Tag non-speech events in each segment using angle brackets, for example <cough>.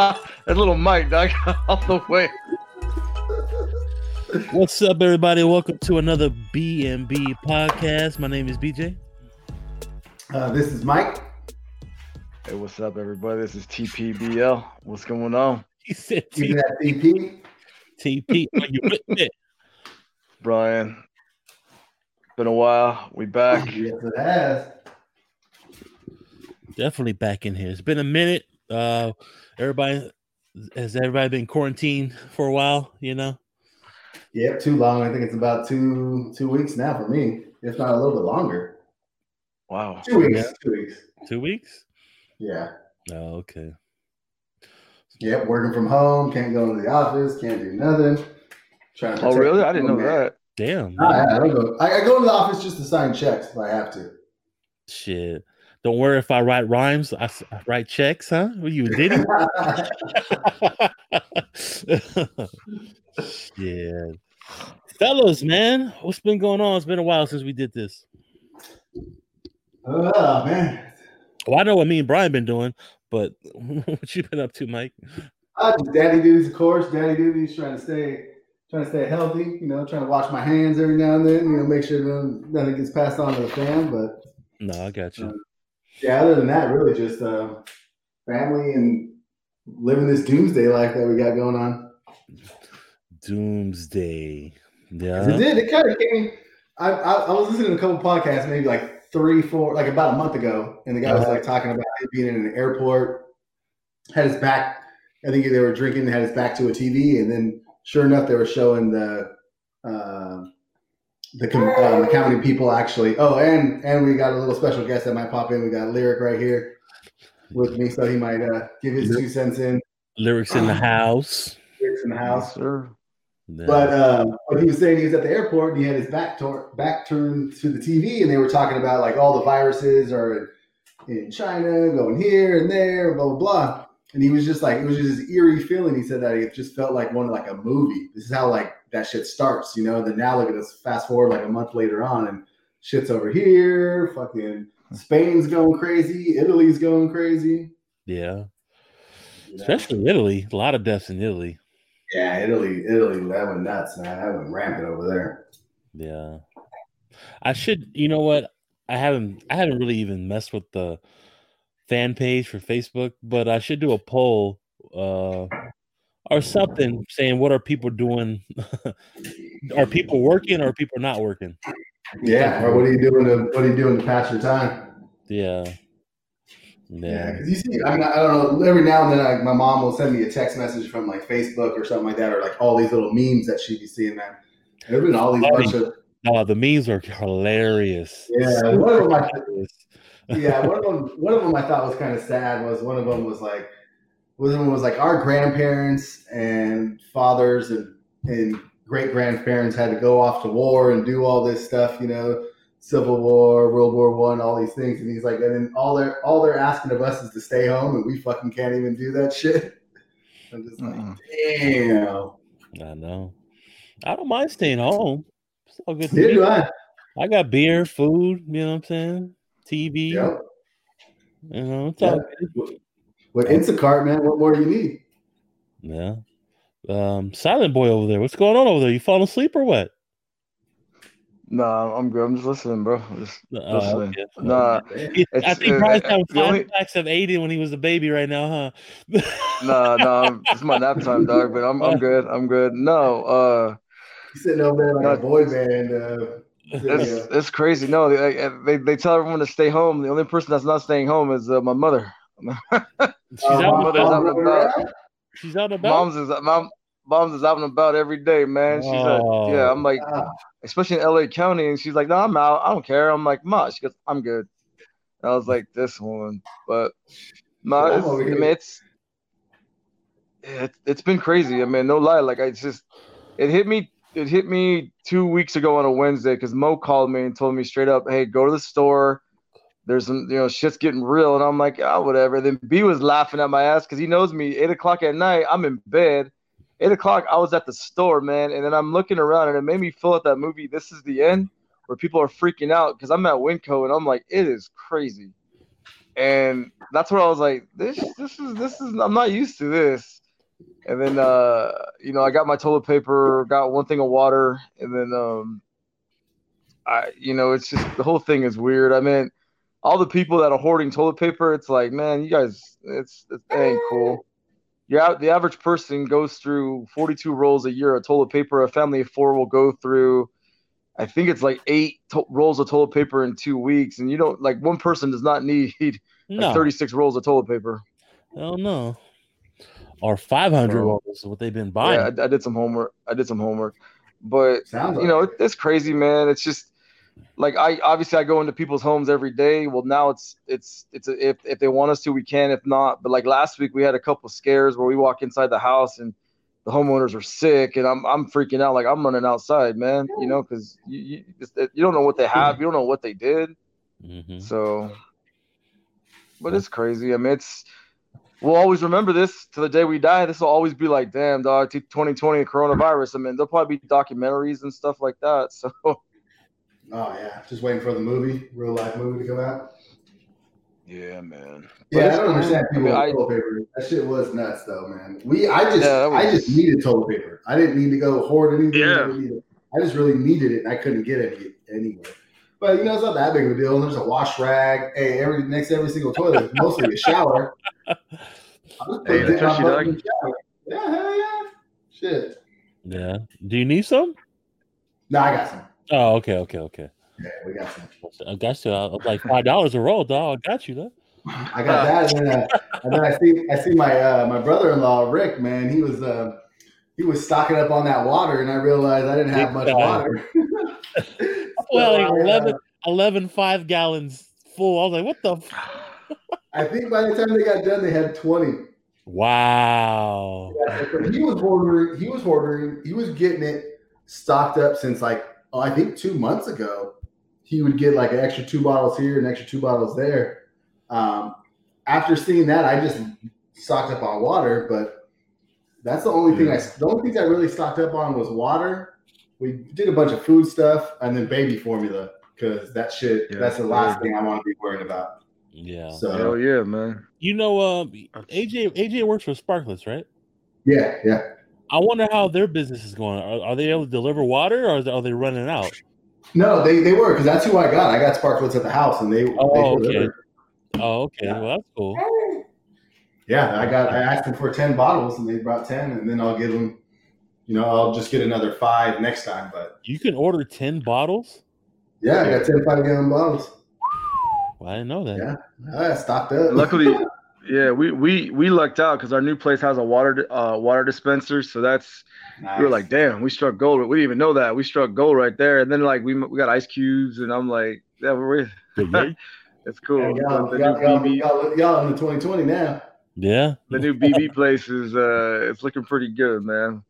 <laughs> that little mic, dog, <laughs> off the way. What's up, everybody? Welcome to another B and B podcast. My name is BJ. Uh, this is Mike. Hey, what's up, everybody? This is TPBL. What's going on? He said You T- that DP? TP. Oh, you with it? <laughs> Brian. Been a while. We back. Yes, it has. Definitely back in here. It's been a minute. Uh, everybody has everybody been quarantined for a while. You know. Yep, too long. I think it's about two two weeks now for me, if not a little bit longer. Wow. Two weeks. Yeah. Two weeks. Two weeks. Yeah. Oh, okay. Yep. Working from home. Can't go into the office. Can't do nothing. Trying to Oh, really? I didn't know man. that. Damn. I, I don't go. I, I go to the office just to sign checks if I have to. Shit. Don't worry if I write rhymes. I write checks, huh? What you did yeah, <laughs> Fellas, man, what's been going on? It's been a while since we did this. oh man, Well, I know what me and Brian been doing, but <laughs> what you been up to, Mike? I just daddy duties, of course. Daddy duties, trying to stay, trying to stay healthy. You know, trying to wash my hands every now and then. You know, make sure it gets passed on to the fam. But No, I got you. Uh, yeah, other than that, really just uh, family and living this doomsday life that we got going on. Doomsday. Yeah. It did. It kind of came. I, I I was listening to a couple podcasts, maybe like three, four, like about a month ago, and the guy was like talking about being in an airport, had his back. I think they were drinking, had his back to a TV, and then sure enough, they were showing the uh, the com- um, accounting people actually. Oh, and and we got a little special guest that might pop in. We got Lyric right here with me, so he might uh, give his two cents in. Lyrics in the house. Lyric's in the house. Sir. Yeah. But what he was saying, he was at the airport and he had his back tor- back turned to the TV, and they were talking about like all the viruses are in, in China, going here and there, blah blah blah. And he was just like, it was just this eerie feeling. He said that it just felt like one like a movie. This is how like that shit starts, you know. Then now look at us, fast forward like a month later on, and shit's over here. Fucking Spain's going crazy. Italy's going crazy. yeah. you know? Especially Italy. A lot of deaths in Italy. Yeah, Italy, Italy, that went nuts, man. That went rampant over there. Yeah. I should you know what? I haven't I haven't really even messed with the fan page for Facebook, but I should do a poll uh or something saying what are people doing? <laughs> are people working or are people not working? Yeah. Or what are you doing to what are you doing to pass your time? Yeah. Yeah, Yeah. you see, I mean, I don't know. Every now and then, like, my mom will send me a text message from like Facebook or something like that, or like all these little memes that she'd be seeing. Man, there've been all these bunch of Oh, the memes are hilarious. Yeah, one of them I- yeah. One of <laughs> them, one of them I thought was kind of sad. Was one of them was like, one of was like our grandparents and fathers and and great grandparents had to go off to war and do all this stuff, you know, Civil War, World War One, all these things, and he's like, and then all they're all they're asking of us is to stay home, and we fucking can't even do that shit. <laughs> I'm just like, damn. I know. I don't mind staying home. It's all good. to Neither do I. I got beer, food, you know what I'm saying? TV. Yep. You know, it's all With Instacart, man, what more do you need? Yeah. Um, Silent Boy over there. What's going on over there? You falling asleep or what? Nah, I'm good. I'm just listening, bro. I'm Just Uh, listening. okay. Nah, <laughs> I think Brian's uh, having only- flashbacks of Aiden when he was a baby right now, huh? <laughs> nah, nah. It's my nap time, dog. But I'm, I'm good. I'm good. No, uh, He's sitting over there like No, a boy band. Uh, it's video. it's crazy. No, they, they they tell everyone to stay home. The only person that's not staying home is uh, my mother. <laughs> She's Uh, out mom- and mother's about. out and about. She's out and about. Mom's is mom. Mom's is out and about every day, man. She's like, Oh. yeah. I'm like, Ah, especially in LA County, and she's like, no, I'm out. I don't care. I'm like, ma. She goes, I'm good. And I was like, this one, but no, I'm it's, I mean, it's it, it's been crazy. I mean, no lie. Like I just, it hit me. It hit me two weeks ago on a Wednesday because Mo called me and told me straight up, "Hey, go to the store. There's some, you know, shit's getting real." And I'm like, "Ah, whatever." Then B was laughing at my ass because he knows me. Eight o'clock at night, I'm in bed. Eight o'clock, I was at the store, man, and then I'm looking around, and it made me feel at that movie. This is the end, where people are freaking out because I'm at Winco, and I'm like, it is crazy and that's what I was like. This this is this is I'm not used to this. And then uh, you know I got my toilet paper, got one thing of water, and then um, I you know it's just the whole thing is weird. I mean, all the people that are hoarding toilet paper, it's like man, you guys, it's it ain't cool. Yeah, the average person goes through 42 rolls a year of toilet paper. A family of four will go through I think it's like eight to- rolls of toilet paper in two weeks, and you don't like one person does not need <laughs> like No, 36 rolls of toilet paper. hell no. Or 500 Bro. rolls is what they've been buying. Yeah, I, I did some homework. I did some homework, but Sounds you know it, it's crazy, man. It's just like I obviously I go into people's homes every day. Well, now it's it's it's a, if if they want us to, we can. If not, but like last week we had a couple scares where we walk inside the house and the homeowners are sick, and I'm I'm freaking out. Like I'm running outside, man. You know, because you you, just, you don't know what they have. You don't know what they did. Mhm. So, but it's crazy. I mean, it's we'll always remember this to the day we die. This will always be like, damn, dog, 2020 coronavirus. I mean, there'll probably be documentaries and stuff like that. <laughs> So, Oh yeah, just waiting for the movie, real life movie to come out. yeah, man. Yeah, I don't cool. understand I people mean, with I- toilet paper. That shit was nuts, though, man. We, I just, Yeah, that I just needed toilet paper. I didn't need to go hoard anything. Yeah. I, didn't need it. I just really needed it, and I couldn't get it anywhere. But you know, it's not that big of a deal. And there's a wash rag. Hey, every next to every single toilet is mostly a shower. <laughs> Hey, put the it in my tushy butt dog. in the shower. Yeah, hell yeah. Shit. Yeah. Do you need some? No, I got some. Oh, okay, okay, okay. Yeah, we got some. I got you. I was like five dollars a roll, dog. I got you, though. <laughs> I got that, and then, uh, and then I see I see my uh, my brother in law Rick. Man, he was uh, he was stocking up on that water, and I realized I didn't have much water. <laughs> <laughs> Well, So I, uh, 11, 11 five gallons full. I was like, what the? F-? <sighs> I think by the time they got done, they had twenty. Wow. Yeah, he was ordering. He was ordering. He was getting it stocked up since like oh, I think two months ago. He would get like an extra two bottles here and extra two bottles there. Um, after seeing that, I just stocked up on water. But that's the only thing I. The only things I really stocked up on was water. We did a bunch of food stuff and then baby formula because that shit. Yeah, that's the last yeah. thing I want to be worried about. Yeah. So Hell yeah, man. You know, um, AJ AJ works for Sparklets, right? yeah, yeah. I wonder how their business is going. Are, are they able to deliver water, or are they running out? No, they, they were because that's who I got. I got Sparklets at the house, and they. Oh, they okay. delivered. Oh, okay. Yeah. Well, that's cool. Yeah, I got. I asked them for ten bottles, and they brought ten, and then I'll give them. You know, I'll just get another five next time. But You can order ten bottles. yeah, I got ten five gallon bottles. Well, I didn't know that. Yeah. I stocked up. Luckily, yeah, we we we lucked out because our new place has a water uh water dispenser, so that's Nice. we were like, damn, we struck gold. We didn't even know that we struck gold right there. And then like we we got ice cubes, and I'm like, yeah, we're Yeah. <laughs> it's cool. Yeah, y'all, the, y'all, y'all, y'all, y'all in the 2020 now. Yeah. the new BB place is uh it's looking pretty good, man.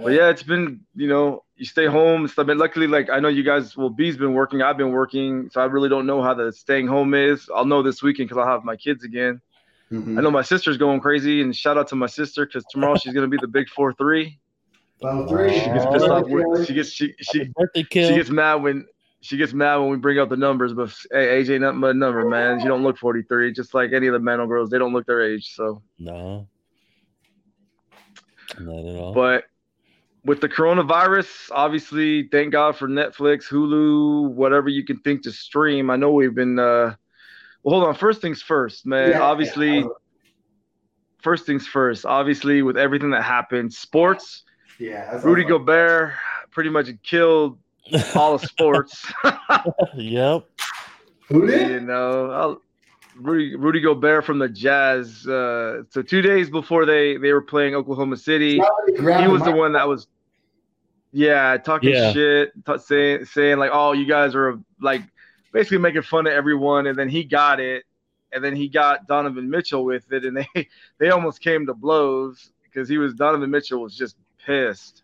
But yeah, it's been you know you stay home and stuff. But luckily, like I know you guys. Well, B's been working. I've been working, so I really don't know how the staying home is. I'll know this weekend because I'll have my kids again. Mhm. I know my sister's going crazy, and shout out to my sister because tomorrow she's gonna be the big four three. Well, three. She gets pissed off. When, she gets she she Birthday she gets mad when she gets mad when we bring up the numbers. But hey, AJ, ain't nothing but a number, man. You don't look forty three, just like any of the men or girls. They don't look their age. So, no. Not at all. but with the coronavirus, obviously, thank God for Netflix, Hulu, whatever you can think to stream. I know we've been. uh Well, hold on. First things first, man. Yeah, obviously. yeah. First things first, obviously, with everything that happened, sports, Yeah. Rudy awesome. Gobert pretty much killed all of sports. <laughs> yep. Who did? you know, I'll, Rudy Rudy Gobert from the Jazz. Uh, so two days before they they were playing Oklahoma City, he was the one that was, yeah, talking Yeah. shit, ta saying saying like, oh, you guys are like basically making fun of everyone, and then he got it, and then he got Donovan Mitchell with it, and they <laughs> they almost came to blows because he was Donovan Mitchell was just pissed.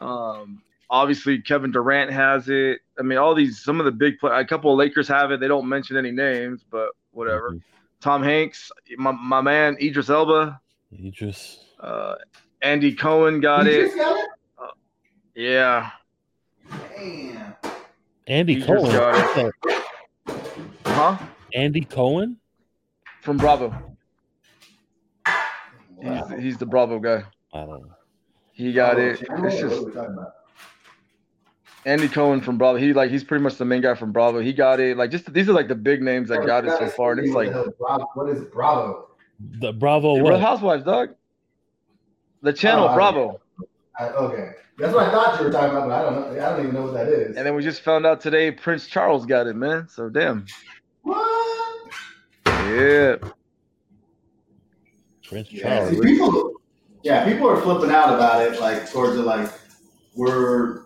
Um, obviously Kevin Durant has it. I mean, all these some of the big play, a couple of Lakers have it. They don't mention any names, but whatever. Mhm. Tom Hanks, my, my man Idris Elba, Idris. uh, Andy Cohen got You it. just got it? Yeah, Damn. Andy He Cohen. got What's that? huh? Andy Cohen. from Bravo. Wow. He's, he's the Bravo guy. I don't know. He got it. It's just are we talking about? Andy Cohen from Bravo. He like he's pretty much the main guy from Bravo. He got it. Like just these are like the big names that got it so far. And it's like the hell is Bravo? What is Bravo? The Bravo Real? Housewives, dog. The channel Oh, I- Bravo. I, okay, that's what I thought you were talking about, but I don't know. I don't even know what that is. And then we just found out today Prince Charles got it, man. So damn. what? Yeah. Prince Yeah, Charles. see, people. Yeah, people are flipping out about it, like towards the like we're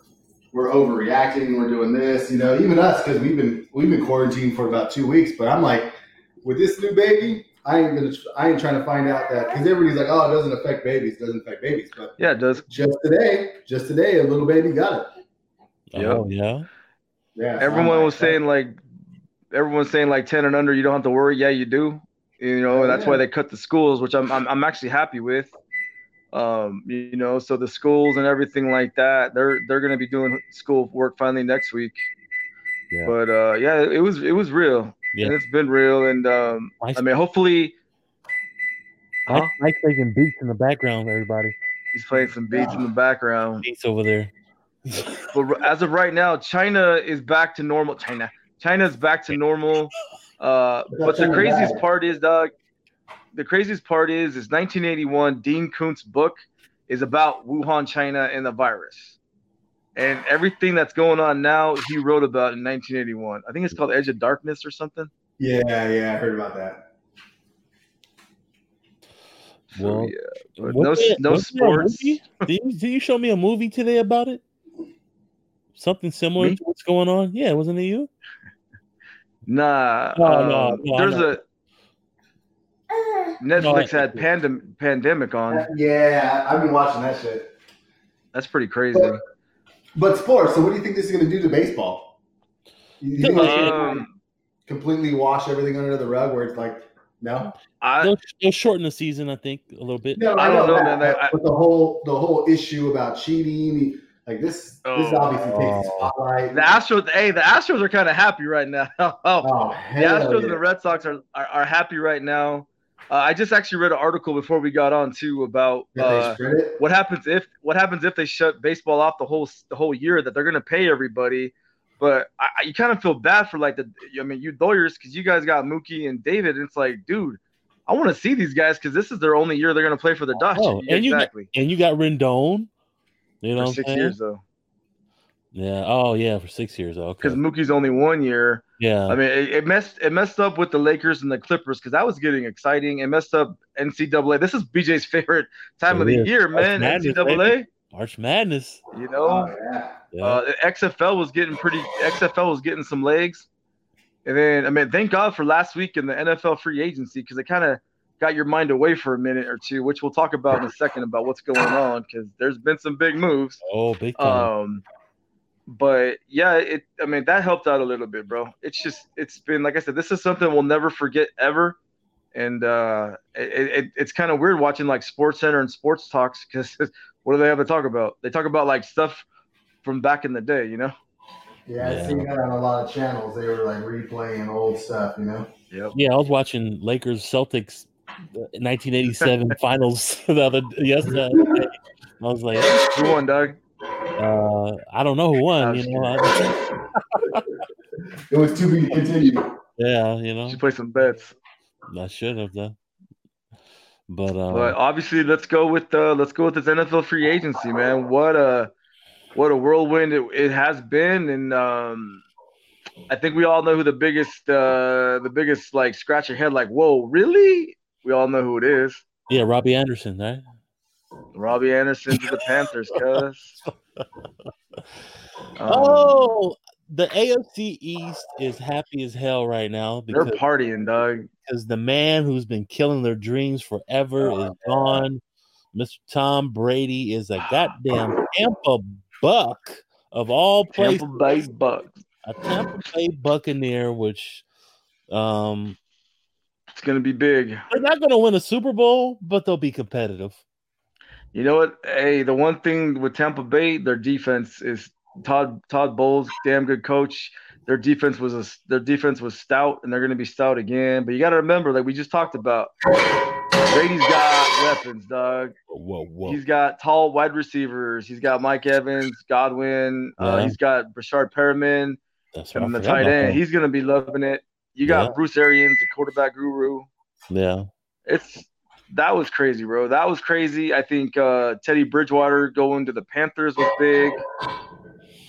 we're overreacting. We're doing this, you know. Even us, because we've been we've been quarantined for about two weeks. But I'm like, with this new baby, I ain't gonna. I ain't trying to find out that because everybody's like, oh, it doesn't affect babies. It doesn't affect babies. But Yeah, it does. just today, just today, a little baby got it. Oh yeah. Yeah. Everyone was like, saying like everyone's saying like 10 and under, you don't have to worry. Yeah, you do. You know, Oh, that's yeah. why they cut the schools, which I'm, I'm I'm actually happy with. Um, you know, so the schools and everything like that, they're they're gonna be doing school work finally next week. Yeah. But uh yeah, it was it was real. Yeah. And it's been real. And um Nice. I mean hopefully Huh? Mike's making beats in the background, everybody. he's playing some beats in the background. Beats over there. <laughs> But as of right now, China is back to normal. China, China's back to normal. Uh, but the craziest part is, dog. The craziest part is, is 1981. Dean Koontz book is about Wuhan, China, and the virus, and everything that's going on now. He wrote about in 1981. I think it's called Edge of Darkness or something. Yeah, yeah, I heard about that. So, Well, yeah, no, there- no wasn't there a sports. Did you, did you show me a movie today about it? Something similar Me? to what's going on? Yeah, wasn't it you? Nah, No, um, no, no, there's know. a Netflix I- had pandem- pandemic on. Yeah, I've been watching that shit. That's pretty crazy. But, but sports. So, what do you think this is going to do to baseball? You, you think it's gonna Um, completely wash everything under the rug, where it's like, no, I, They'll, they'll shorten the season, I think, a little bit. no, I don't know, that, man. but- I- but the whole the whole issue about cheating, like this, this Oh. obviously takes the spotlight. The Astros, hey, the Astros are kind of happy right now. <laughs> the oh, hell Astros and yeah. the Red Sox are, are, are happy right now. Uh, I just actually read an article before we got on too about uh, what happens if what happens if they shut baseball off the whole the whole year that they're going to pay everybody. But I, I- you kind of feel bad for like the I mean you lawyers because you guys got Mookie and David. And it's like, dude, I want to see these guys because this is their only year they're going to play for the Dodgers. Oh, and you got- exactly And you got Rendon. You know for what I'm six saying? years though, Yeah. Oh, yeah, for six years. Okay. because Mookie's only one year. Yeah. I mean, it, it messed it messed up with the Lakers and the Clippers because that was getting exciting. It messed up NCAA. This is BJ's favorite time of It the is. year, March man. Madness, NCAA. March Madness. You Oh, know, yeah. Yeah. uh, XFL was getting pretty. XFL was getting some legs, and then I mean, thank God for last week in the NFL free agency because it kind of got your mind away for a minute or two, which we'll talk about in a second about what's going on because there's been some big moves. oh, big time. Um, but yeah, it. I mean, that helped out a little bit, bro. It's just, it's been like I said, this is something we'll never forget ever, and uh, it, it it's kind of weird watching like Sports Center and Sports Talks because <laughs> what do they have to talk about? They talk about like stuff from back in the day, you know. Yeah, Yeah. I've seen that on a lot of channels. They were like replaying old stuff, you know. Yep. yeah, I was watching Lakers Celtics uh, 1987 <laughs> finals <laughs> the other yesterday. I was like, Who won, Doug? uh, I don't know who won. You know, I, <laughs> It was too big to be continued. yeah, you know, Should play some bets. I should have done. But uh, But obviously, let's go with uh, let's go with this NFL free agency, man. What a what a whirlwind it, it has been, and um, I think we all know who the biggest uh, the biggest like scratch your head, like whoa, really? We all know who it is. yeah, Robbie Anderson, right? Robbie Anderson to the Panthers, <laughs> cuz. Um, oh, the AFC East is happy as hell right now they're partying, dog. because the man who's been killing their dreams forever is gone. Mr. Tom Brady is a goddamn <sighs> Tampa Buck of all places. Tampa Bay Bucks. a Tampa Bay Buccaneer, which um It's gonna be big. they're not going to win a Super Bowl, but they'll be competitive. You know what? Hey, the one thing with Tampa Bay, their defense is Todd Todd Bowles, damn good coach. Their defense was a, their defense was stout, and they're going to be stout again. But you got to remember, like we just talked about, Brady's got weapons, dog. Whoa, whoa. He's got tall wide receivers. He's got Mike Evans, Godwin. Uh, he's got Breshad Perriman That's and the tight end. He's going to be loving it. You got Yeah. Bruce Arians, the quarterback guru. Yeah. It's that was crazy, bro. That was crazy. I think uh, Teddy Bridgewater going to the Panthers was big.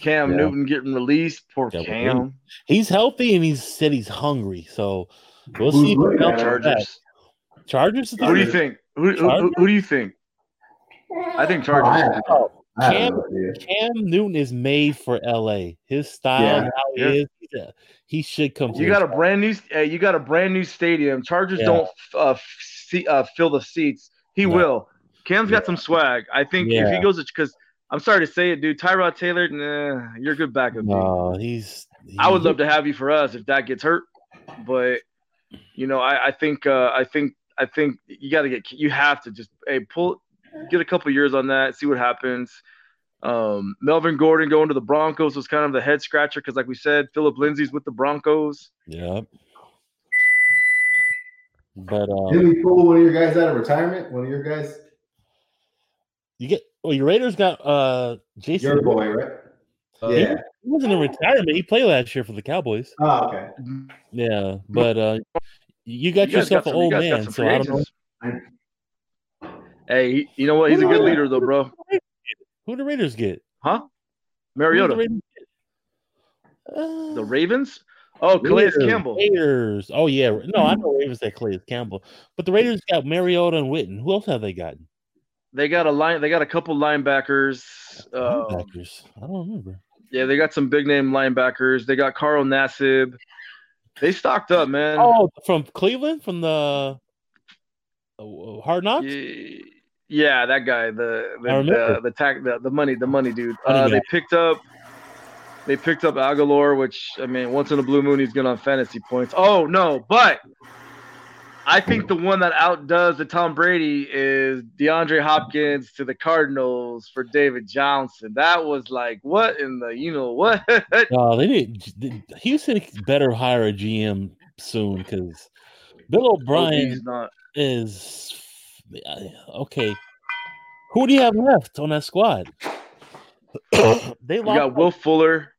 Cam Yeah. Newton getting released. Poor Yeah, but Cam. He's healthy and he's said he's hungry. So we'll Who's see. if looking he at. Chargers. Chargers. Who do you think? Who, who, who, who do you think? I think Chargers. Oh, I have Cam- Cam Newton is made for LA. His style, Yeah. how he Yeah. is, he's a- he should come. You got a brand new. Uh, you got a brand new stadium. Chargers Yeah. don't uh, f- see, uh, fill the seats. He No. will. Cam's Yeah. got some swag. I think if he goes because I'm sorry to say it, dude. Tyrod Taylor, nah, you're a good backup. dude. No, he's. I would love to have you for us if that gets hurt, but you know, I, I think uh, I think I think you got to get you have to just hey pull get a couple years on that, see what happens. Um, Melvin Gordon going to the Broncos was kind of the head scratcher because, like we said, Philip Lindsay's with the Broncos. Yeah. But uh, Didn't we pull one of your guys out of retirement? One of your guys? you get well. Your Raiders got uh Jason. Your boy, right? Uh, yeah. He wasn't in retirement. He played last year for the Cowboys. Oh, okay. Yeah, but uh, you got You yourself got an some- you old guys man. So I don't know. Hey, you know what? He's a good leader, though, bro. who the Raiders get. Huh? Who the Mariota. Uh, The Ravens? Oh, Calais Campbell. Raiders. Oh yeah, no, I know Ravens that Calais Campbell, but the Raiders got Mariota and Witten. Who else have they gotten? They got a line. They got a couple linebackers. Uh, Linebackers. I don't remember. yeah, they got some big name linebackers. They got Carl Nassib. They stocked up, man. Oh, from Cleveland, from the uh, Hard Knocks. Ye- Yeah, that guy, the the remember. the, the, tack, the the money, the money dude. Uh, they picked up, they picked up Aguilar, which I mean, once in a blue moon, he's good on fantasy points. Oh no, but I think the one that outdoes the Tom Brady is DeAndre Hopkins to the Cardinals for David Johnson. That was like, what in the, you know what? <laughs> No, they didn't. Houston better hire a GM soon because Bill O'Brien is okay. Who do you have left on that squad? <coughs> they got Will Fuller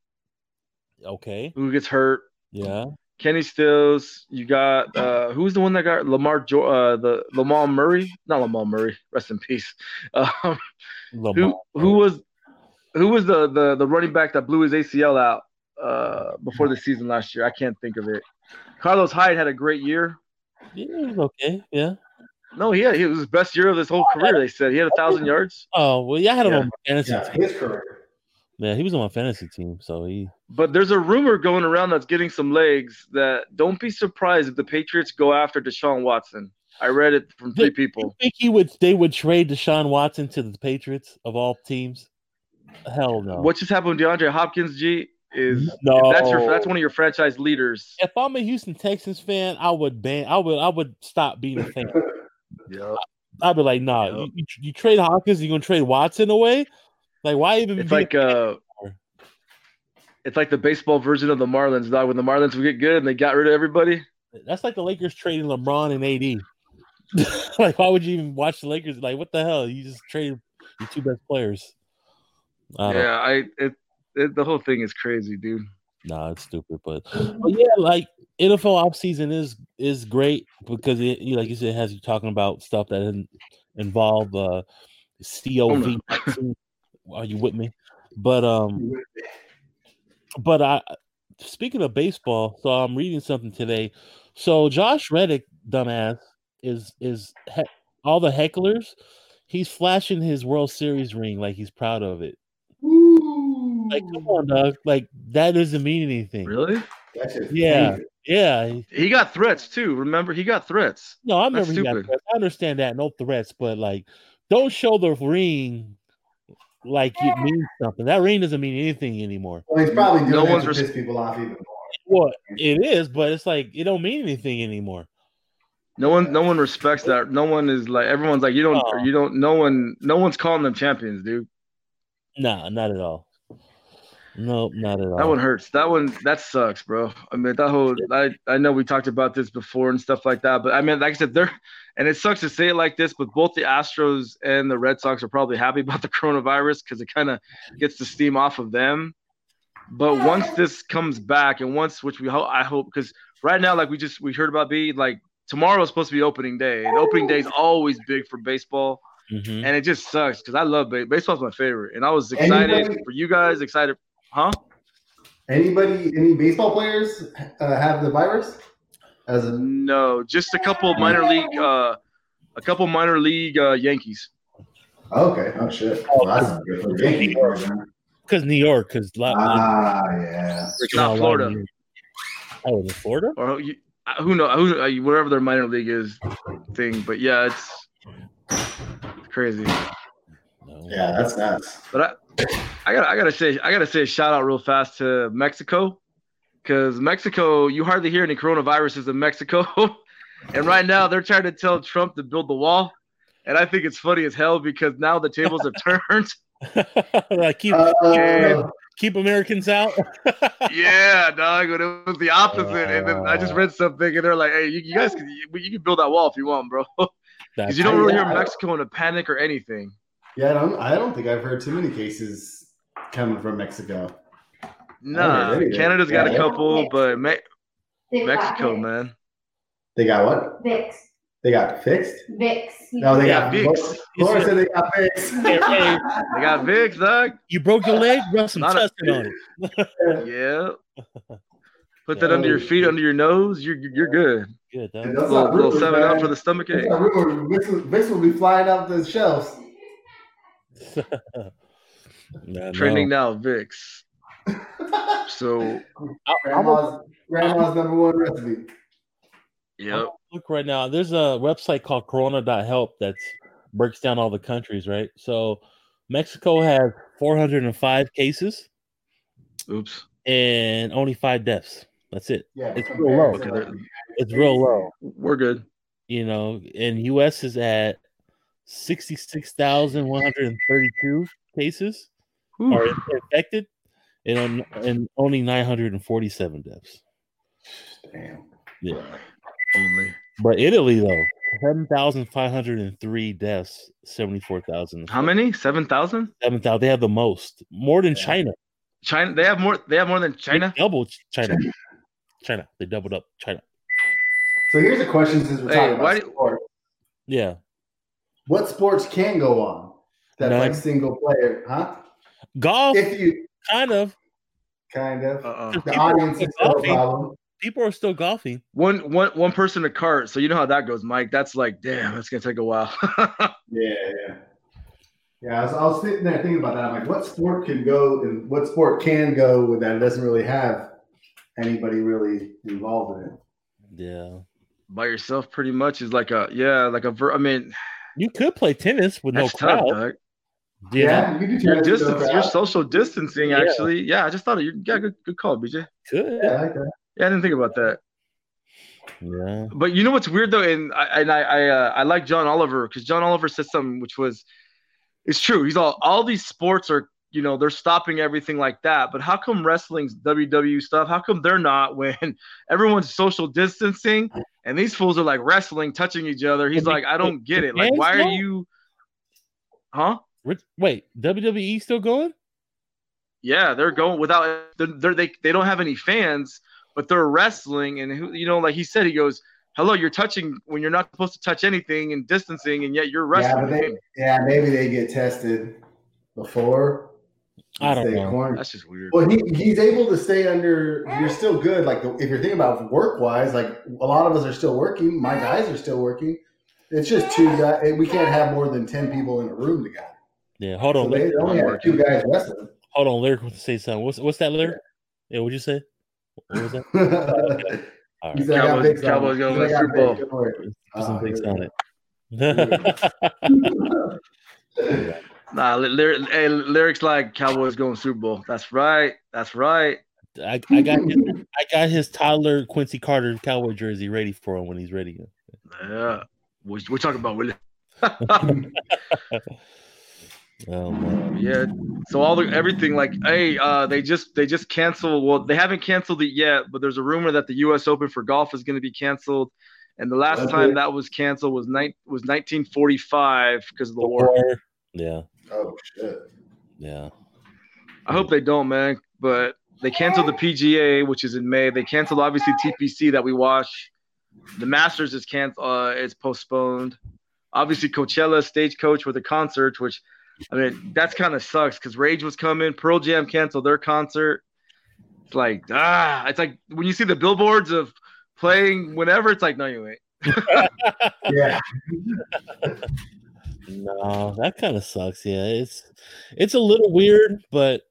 okay, who gets hurt. yeah. Kenny Stills. You got uh, who's the one that got Lamar jo- uh, the Lamar Murray? Not Lamar Murray. Rest in peace. <laughs> Um, Lamar. who who was who was the, the the running back that blew his ACL out uh, before the season last year? I can't think of it. Carlos Hyde had a great year. Yeah, it was okay. Yeah. No, he had, he was his best year of his whole career. They said he had a thousand yards. Oh well, yeah, I had him Yeah. on fantasy Yeah, his career. Yeah, he was on my fantasy team, so he. But there's a rumor going around that's getting some legs that don't be surprised if the Patriots go after Deshaun Watson. I read it from three You people. think he would? They would trade Deshaun Watson to the Patriots of all teams? Hell no. What just happened with DeAndre Hopkins? G is No. that's your that's one of your franchise leaders. If I'm a Houston Texans fan, I would ban. I would. I would stop being a fan. <laughs> Yeah. I'd be like, nah. Yep. You, you, you trade Hawkins, you're gonna trade Watson away? Like, why even? It's like uh, it's like the baseball version of the Marlins. Dog. When the Marlins would get good and they got rid of everybody. that's like the Lakers trading LeBron and AD. <laughs> like, why would you even watch the Lakers? Like, what the hell? You just traded your two best players. I Yeah, I it, it the whole thing is crazy, dude. Nah, it's stupid, but, but yeah, like NFL offseason is is great because it, you- like you said, it has you talking about stuff that in, involve uh COV. Are you with me? But um, but I speaking of baseball, so I'm reading something today. So Josh Reddick, dumbass, is is he- all the hecklers. He's flashing his World Series ring like he's proud of it. Like, come on, dog. Like that doesn't mean anything. Really? That's Yeah. crazy. Yeah, He got threats too. Remember, he got threats. no, I That's remember he got threats. I understand that, no threats, but like, don't show the ring like it means something. That ring doesn't mean anything anymore. Well, he's probably doing No that one's to res- piss people off even more. What it is, but it's like it don't mean anything anymore. No one, no one respects that. No one is like everyone's like you don't, No. you don't. No one, no one's calling them champions, dude. Nah, not at all. No, not at all. That one hurts. That one that sucks, bro. I mean, that whole I I know we talked about this before and stuff like that, but I mean, like I said, they're and it sucks to say it like this, but both the Astros and the Red Sox are probably happy about the <laughs> coronavirus because it kind of gets the steam off of them. But once this comes back, and once which we hope, I hope, because right now, like we just we heard about B, like tomorrow is supposed to be opening day, and opening day is always big for baseball, Mhm. and it just sucks because I love baseball. Baseball's my favorite, and I was excited Anybody- for you guys, excited, huh? Anybody, any baseball players uh, have the virus? As a No, just a couple minor league, uh, a couple minor league uh, Yankees. okay, oh shit, well, that's good for Yankees. Because New York, because Ah, yeah. Not Florida. Oh, in Florida? or you, uh, who know who uh, wherever their minor league is thing. But yeah, it's crazy. No. Yeah, that's nuts. But I, I got I gotta say I gotta say a shout out real fast to Mexico, because Mexico you hardly hear any coronaviruses in Mexico, <laughs> and right now they're trying to tell Trump to build the wall, and I think it's funny as hell because now the tables have turned. <laughs> <laughs> like keep Uh, keep Americans out. yeah, dog. But it was the opposite, and then I just read something, and they're like, "Hey, you, you guys, can, you, you can build that wall if you want, bro." Because you don't really hear Mexico in a panic or anything. Yeah, I don't, I don't think I've heard too many cases coming from Mexico. Nah, anything. Canada's got a Yeah. couple, but Me- Mexico, Vicks. man. They got what? Vicks. They got fixed? Vicks. No, they Yeah, got Vicks. Laura said they got fixed. Hey, hey, They got Vicks, dog. you broke your leg, rub some Not testing on it. <laughs> Yeah. Put that under your feet, under your nose. You're you're good. Good. And That, little not little rumors, seven man. up for the stomach ache. Vicks, will- will be flying off the shelves. <laughs> Nah, Trending no. now, Vicks. So <laughs> grandma's, grandma's number one recipe. yep. Look right now. There's a website called Corona.help that breaks down all the countries, right? So Mexico has 405 cases Oops. and only five deaths. That's it. Yeah, It's real low. Okay, It's real low. We're good. You know, and US is at 66,132 cases Whew. are infected and, on- and only 947 deaths. Damn. Yeah. Only. But Italy, though, 7,503 deaths, 74,000. How many? Seven thousand? 7,000. They have the most, more than Yeah. China. China. They have more. They have more than China. They doubled China. China. They doubled up China. So here's a question since we're Hey, talking why about do- sports. Yeah. What sports can go on that's None. like single player, huh? Golf, If you kind of. kind of Uh-uh. the People audience are is still a golfing. problem. People are still golfing. One one one person a cart. So you know how that goes, Mike. That's like, damn, that's gonna take a while. <laughs> Yeah, yeah. Yeah, I was, I was sitting there thinking about that. I'm like, what sport can go and what sport can go with that? It doesn't really have anybody really involved in it. Yeah. By yourself, pretty much is like a yeah, like a. Ver- I mean, You could play tennis with no that's tough, crowd. dog. you know? Yeah, you can do Your tennis with no distance, crowd. your social distancing, actually. Yeah, I just thought of you. Yeah, good, good call, BJ. Could. Yeah, I like that. Yeah, I didn't think about that. Yeah. But you know what's weird though, and I and I I, uh, I like John Oliver because John Oliver said something which was, it's true. He's all all these sports are you know they're stopping everything like that. But how come wrestling's WWE stuff? How come they're not when <laughs> everyone's social distancing and these fools are like wrestling, touching each other? He's like, I don't get it. Like, why are you? Huh? Rich- Wait, WWE still going? Yeah, they're going without. They're, they're they they don't have any fans, but they're wrestling, and who you know, like he said, he goes, "Hello, you're touching when you're not supposed to touch anything and distancing, and yet you're Yeah, wrestling." but they, yeah, maybe they get tested before. I don't Stay know. quarantined. That's just weird. Well, he, he's able to stay under. You're still good. Like the, if you're thinking about work wise, like a lot of us are still working. My guys are still working. It's just two guys. We can't have more than ten people in a room together. Yeah, hold on. So on. they Lyric, only have two guys wrestling. hold on. Lyric wants to say something. What's what's that lyric? Yeah, what'd you say? What was that? <laughs> All He right. said, I got Cowboys- Vicks on Cowboys it. gonna win Super Bowl. Vicks, don't worry. Put some things on it. Nah, ly- lyric, hey, lyrics like Cowboys going Super Bowl. That's right. That's right. I, I got his, I got his toddler Quincy Carter cowboy jersey ready for him when he's ready. Yeah. We're, we're talking about Willie. <laughs> Oh man. Yeah. So all the everything like, hey, uh, they just they just canceled. Well, they haven't canceled it yet, but there's a rumor that the U.S. Open for golf is going to be canceled. And the last Okay. time that was canceled was night was 1945 because of the war. War. Yeah. Oh shit. Yeah. I hope they don't, man. But they canceled the PGA, which is in May. They canceled obviously TPC that we watch. The Masters is canceled. Uh, it's postponed. Obviously Coachella, Stagecoach with the concert, which I mean that's kind of sucks because Rage was coming. Pearl Jam canceled their concert. It's like ah, it's like when you see the billboards of playing whenever. It's like no, you ain't. <laughs> <laughs> Yeah. <laughs> No, that kind of sucks. Yeah, it's it's a little weird, but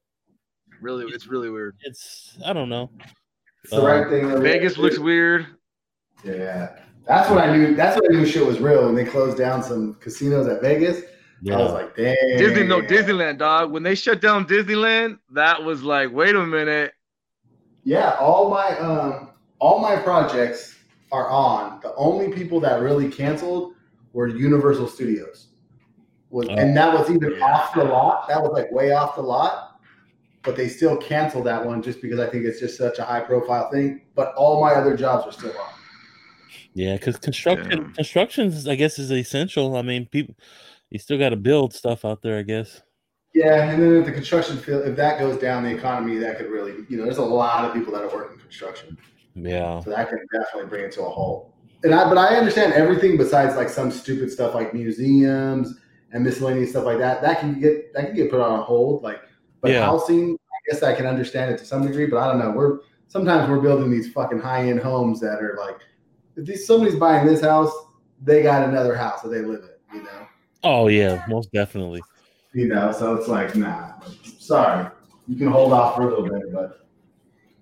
Really, it's really weird. it's I don't know. It's the right thing. Vegas looks weird. Yeah. That's what I knew. That's when I knew shit was real when they closed down some casinos at Vegas. Yeah. I was Yeah, like, damn. Disney, no Disneyland, dog. When they shut down Disneyland, that was like, wait a minute. Yeah, all my um, all my projects are on. The only people that really canceled were Universal Studios. Was Oh. and that was even Yeah. off the lot. That was like way off the lot. But they still canceled that one just because I think it's just such a high profile thing. But all my other jobs are still on. yeah, because construction Yeah. constructions, I guess, is essential. I mean, people, you still got to build stuff out there. I guess. Yeah, and then if the construction field, if that goes down, the economy that could really, you know, there's a lot of people that are working construction, Yeah, so that can definitely bring it to a halt. And I, but I understand everything besides like some stupid stuff like museums and miscellaneous stuff like that. That can get that can get put on hold. Like, but Yeah. housing, I guess I can understand it to some degree, but I don't know. We're sometimes we're building these fucking high end homes that are like, if these, somebody's buying this house, they got another house that they live in, you know. Oh yeah, most definitely. You know, so it's like, nah, sorry. You can hold off for a little bit, but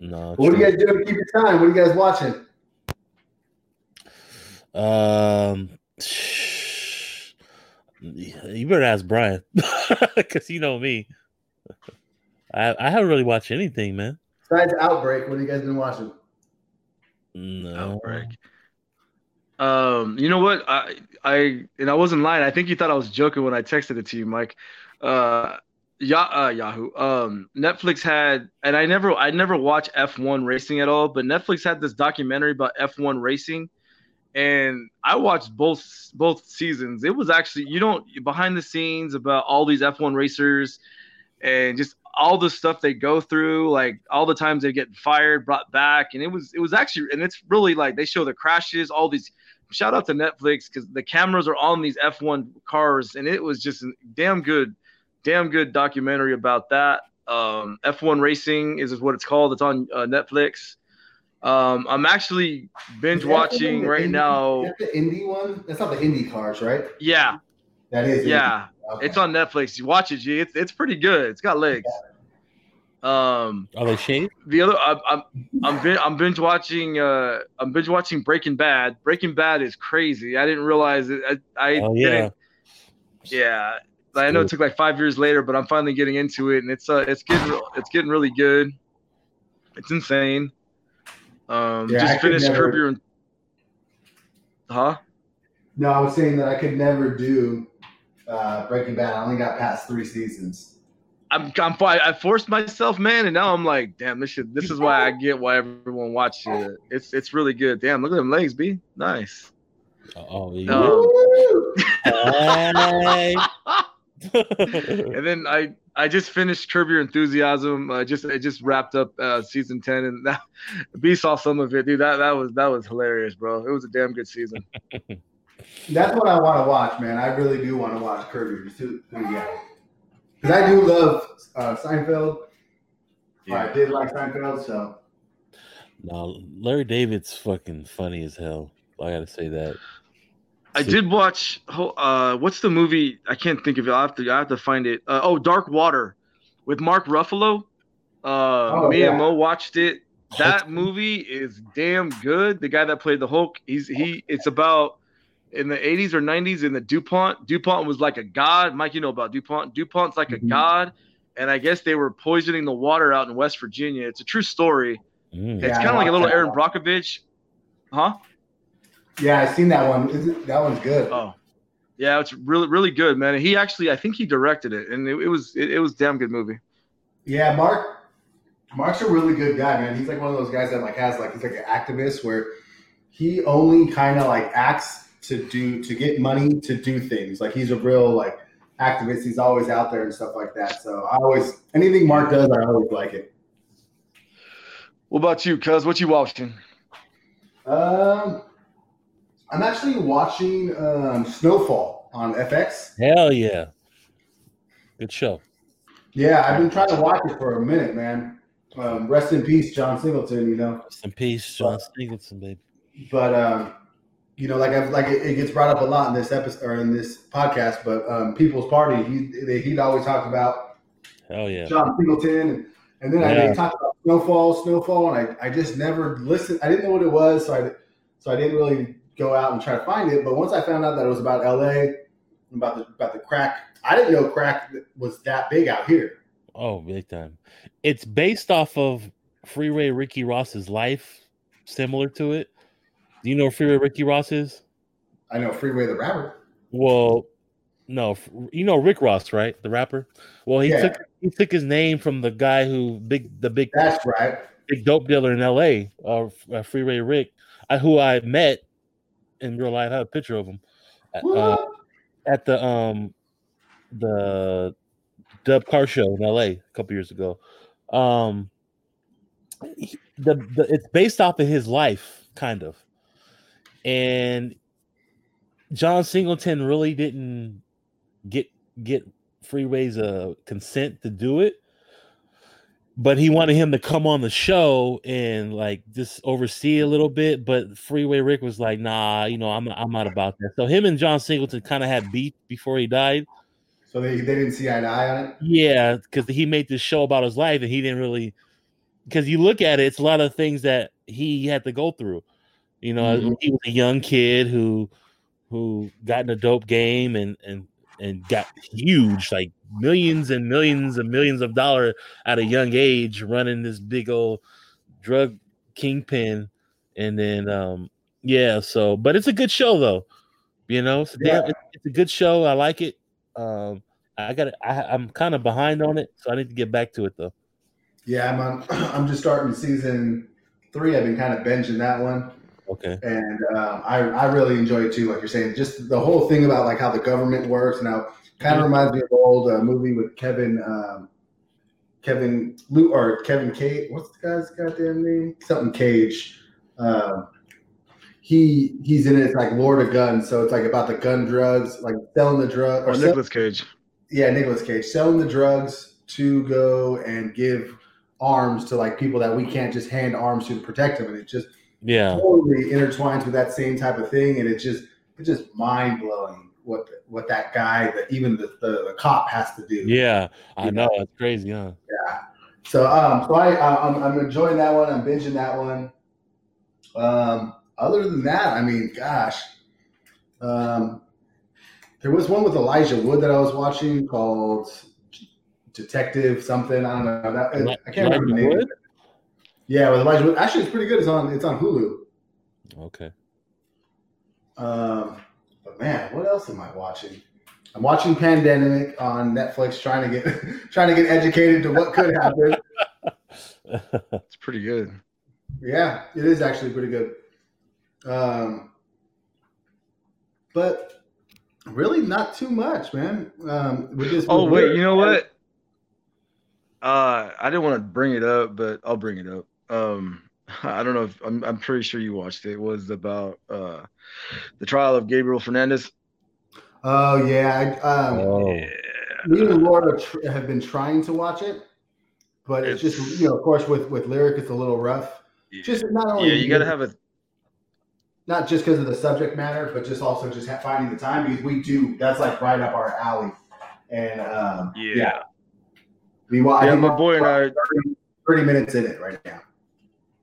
No. what are you guys doing to keep your time? What are you guys watching? Um, you better ask Brian <laughs> because you know me. I I haven't really watched anything, man. Besides Outbreak, what have you guys been watching? No. Outbreak. Um, you know what? I I and I wasn't lying. I think you thought I was joking when I texted it to you, Mike. Uh, yeah, uh, Yahoo. Um, Netflix had, and I never, I never watched F1 racing at all, but Netflix had this documentary about F1 racing, and I watched both both seasons. It was actually, you don't behind the scenes about all these F1 racers, and just all the stuff they go through, like all the times they get fired, brought back, and it was it was actually, and it's really like they show the crashes, all these. Shout out to Netflix because the cameras are on these F1 cars, and it was just damn good, damn good documentary about that. Um, F1 Racing is what it's called. It's on uh, Netflix. Um, I'm actually binge Is that the one watching the right Indy- now. Is that the Indy one? That's not the Indy cars, right? Yeah, That is. Yeah. Okay. It's on Netflix. You watch it, G. It's it's pretty good. It's got legs. Um, Are they shaved? the other I'm I'm I'm, bin- I'm binge watching uh I'm binge watching Breaking Bad. Breaking Bad is crazy. I didn't realize it. I, I Oh yeah. didn't yeah. I know it took like five years later, but I'm finally getting into it, and it's uh it's getting it's getting really good. It's insane. Um, Yeah, just could finished never- Curb Your, huh? No, I was saying that I could never do uh, Breaking Bad. I only got past three seasons. I'm I'm fi- I forced myself, man, and now I'm like, damn, this shit. This is why I get why everyone watches it. It's it's really good. Damn, look at them legs, b. Nice. Oh yeah. Um, <laughs> Hey. <laughs> and then I I just finished Curb Your Enthusiasm. I just I just wrapped up uh, season ten, and that <laughs> B saw some of it, dude. That that was that was hilarious, bro. It was a damn good season. <laughs> That's what I want to watch, man. I really do want to watch Curb Your Enthusiasm. Because I do love uh, Seinfeld. I did like Seinfeld, so no, Larry David's fucking funny as hell. I gotta say that. I did watch. Uh, what's the movie? I can't think of it. I have to I have to find it. Uh, oh, Dark Water, with Mark Ruffalo. Uh, Oh, me yeah. and Mo watched it. That movie is damn good. The guy that played the Hulk, he's he. It's about in the 80s or 90s in the DuPont. DuPont was like a god. Mike, you know about DuPont. DuPont's like a Mhm. god, and I guess they were poisoning the water out in West Virginia. It's a true story. Mm. It's Yeah, kind of like a little Erin. Brockovich, huh? Yeah, I've seen that one. Is it- That one's good. Oh, Yeah, it's really really good, man. He actually, I think he directed it, and it, it was it, it was damn good movie. Yeah, Mark. Mark's a really good guy, man. He's like one of those guys that like has like he's like an activist where he only kind of like acts to do to get money to do things. Like he's a real like activist. He's always out there and stuff like that. So I always anything Mark does, I always like it. What about you, Cuz? What you watching? Um, I'm actually watching um, Snowfall on FX. Hell yeah. Good show. Yeah, I've been trying to watch it for a minute, man. Um, rest in peace, John Singleton. You know, Rest in peace, John Singleton, baby. but um, you know, like I've, like it, it gets brought up a lot in this episode or in this podcast. But um, People's Party, he they, he'd always talk about Hell yeah. John Singleton, and, and then I Yeah. they talked about Snowfall, Snowfall, and I, I just never listened. I didn't know what it was, so I so I didn't really go out and try to find it. But once I found out that it was about L.A. about the about the crack, I didn't know crack was that big out here. Oh, big time. It's based off of Freeway Ricky Ross's life, similar to it. Do you know Freeway Ricky Ross is? I know Freeway the rapper. Well, no, you know Rick Ross, right? The rapper. Well, he Yeah. took he took his name from the guy who big the big That's right. big dope dealer in L.A. Uh, uh, Freeway Rick, I, who I met in real life. I have a picture of him at, uh, at the um the Dub Car Show in L.A. a couple years ago. Um, he- the, the it's based off of his life, kind of, and John Singleton really didn't get get Freeway's uh consent to do it but he wanted him to come on the show and like just oversee a little bit. But Freeway Rick was like, "Nah, you know, I'm I'm not about that." So him and John Singleton kind of had beef before he died. So they, they didn't see eye to eye on it. Yeah, because he made this show about his life, and he didn't really. Because you look at it, it's a lot of things that he had to go through. You know, Mhm. he was a young kid who who got in a dope game and and and got huge, like millions and millions and millions of dollars at a young age, running this big old drug kingpin, and then um yeah, so but it's a good show though. You know, it's, a damn- Yeah. it's, a good show. I like it. Um, I got I, I'm kind of behind on it, so I need to get back to it though. Yeah, I'm on. <clears throat> I'm just starting season three. I've been kind of binging that one, Okay. and um, I I really enjoy it too. Like you're saying, just the whole thing about like how the government works and how kind of reminds me of an old uh, movie with Kevin um, Kevin Lu or Kevin Cage. What's the guy's goddamn name? Something Cage. Um, he he's in it. It's like Lord of Guns, so it's like about the gun drugs, like selling the drug Or or sell- Nicolas Cage. yeah, Nicolas Cage selling the drugs to go and give arms to like people that we can't just hand arms to to protect them, and it just Yeah. totally intertwines with that same type of thing, and it just it's just mind blowing what what that guy, that even the, the, the cop has to do. Yeah. I know. It's crazy, huh? Yeah. So um, so I I'm, I'm enjoying that one. I'm binging that one. Um, other than that, I mean, gosh, um, there was one with Elijah Wood that I was watching called Detective something. I don't know. That, I can't remember the name. Wood? Of it. Yeah, with Elijah Wood. Actually, it's pretty good. It's on it's on Hulu. Okay. Um, but man, what else am I watching? I'm watching Pandemic on Netflix, trying to get <laughs> trying to get educated to what could happen. <laughs> It's pretty good. Yeah, it is actually pretty good. Um, but really not too much, man. Um, with this. Oh wait, you know what? Uh, I didn't want to bring it up, but I'll bring it up. Um, <laughs> I don't know if I'm. I'm pretty sure you watched it. It was about uh, the trial of Gabriel Fernandez. Oh yeah, I, um, oh. Yeah. me and Laura tr- have been trying to watch it, but it's, It's- just you know, of course, with with lyric, it's a little rough. Just not only Yeah, you gotta have a. not just because of the subject matter, but just also just ha- finding the time because we do. That's like right up our alley, and um, Yeah. yeah, we wa- Yeah, my boy and I. 30, 30 minutes in it right now.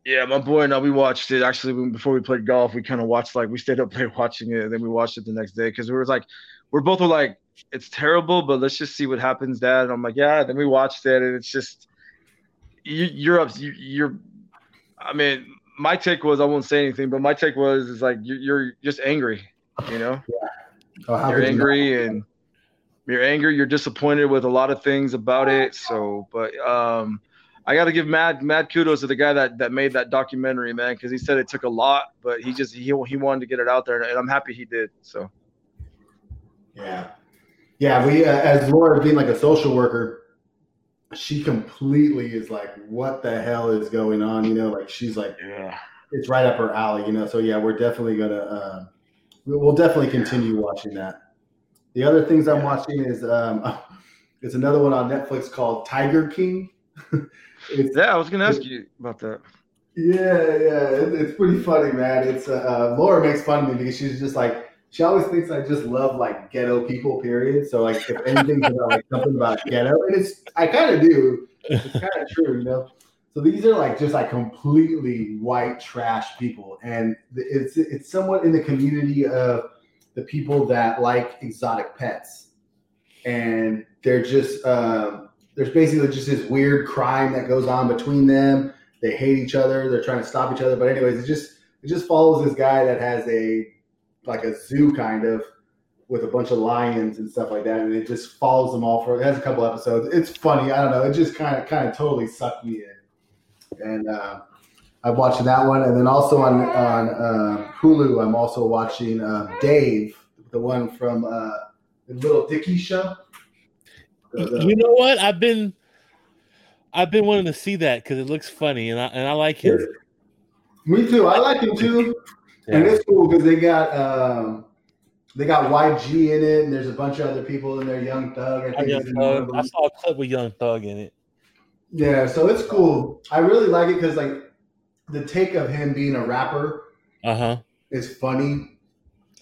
Yeah, my boy and I, we watched it actually before we played golf. We kind of watched like we stayed up <laughs> late watching it, and then we watched it the next day because we were like, we're both were like, it's terrible, but let's just see what happens, Dad. And I'm like, yeah. Then we watched it, and it's just you, you're up, you, you're. I mean, my take was I won't say anything, but my take was is like you're, you're just angry, you know. Oh, how you're could you angry and you're angry. You're disappointed with a lot of things about it. So, but um, I got to give mad mad kudos to the guy that that made that documentary, man, because he said it took a lot, but he just he he wanted to get it out there, and I'm happy he did. So. Yeah, yeah. We uh, as Laura being like a social worker, she completely is like, what the hell is going on? You know, like she's like, Yeah. it's right up her alley. You know, so yeah, we're definitely gonna. Uh, we- we'll definitely continue watching that. The other things I'm watching is um, <laughs> it's another one on Netflix called Tiger King. <laughs> it's Yeah, I was gonna ask you about that. Yeah, yeah, it, it's pretty funny, man. It's uh, uh, Laura makes fun of me because she's just like she always thinks I just love like ghetto people. Period. So like if anything's about like something about ghetto, and it's I kind of do. It's kind of true, you know. So these are like just like completely white trash people, and it's it's somewhat in the community of the people that like exotic pets, and they're just um, there's basically just this weird crime that goes on between them. They hate each other. They're trying to stop each other. But anyways it just it just follows this guy that has a like a zoo kind of with a bunch of lions and stuff like that. And it just follows them all for it has a couple episodes. It's funny. I don't know. It just kind of kind of totally sucked me in. And uh, i'm watching that one. And then also on on uh, hulu i'm also watching uh, dave the one from uh, the Lil Dicky show You know what? I've been I've been wanting to see that because it looks funny and I and I like him. me too i like him too And it's cool because they got um, they got YG in it, and there's a bunch of other people in there. Young Thug, I think. Young is in one of Thug. I saw a clip with Young Thug in it. Yeah, so it's cool. I really like it because like the take of him being a rapper Uh huh. is funny,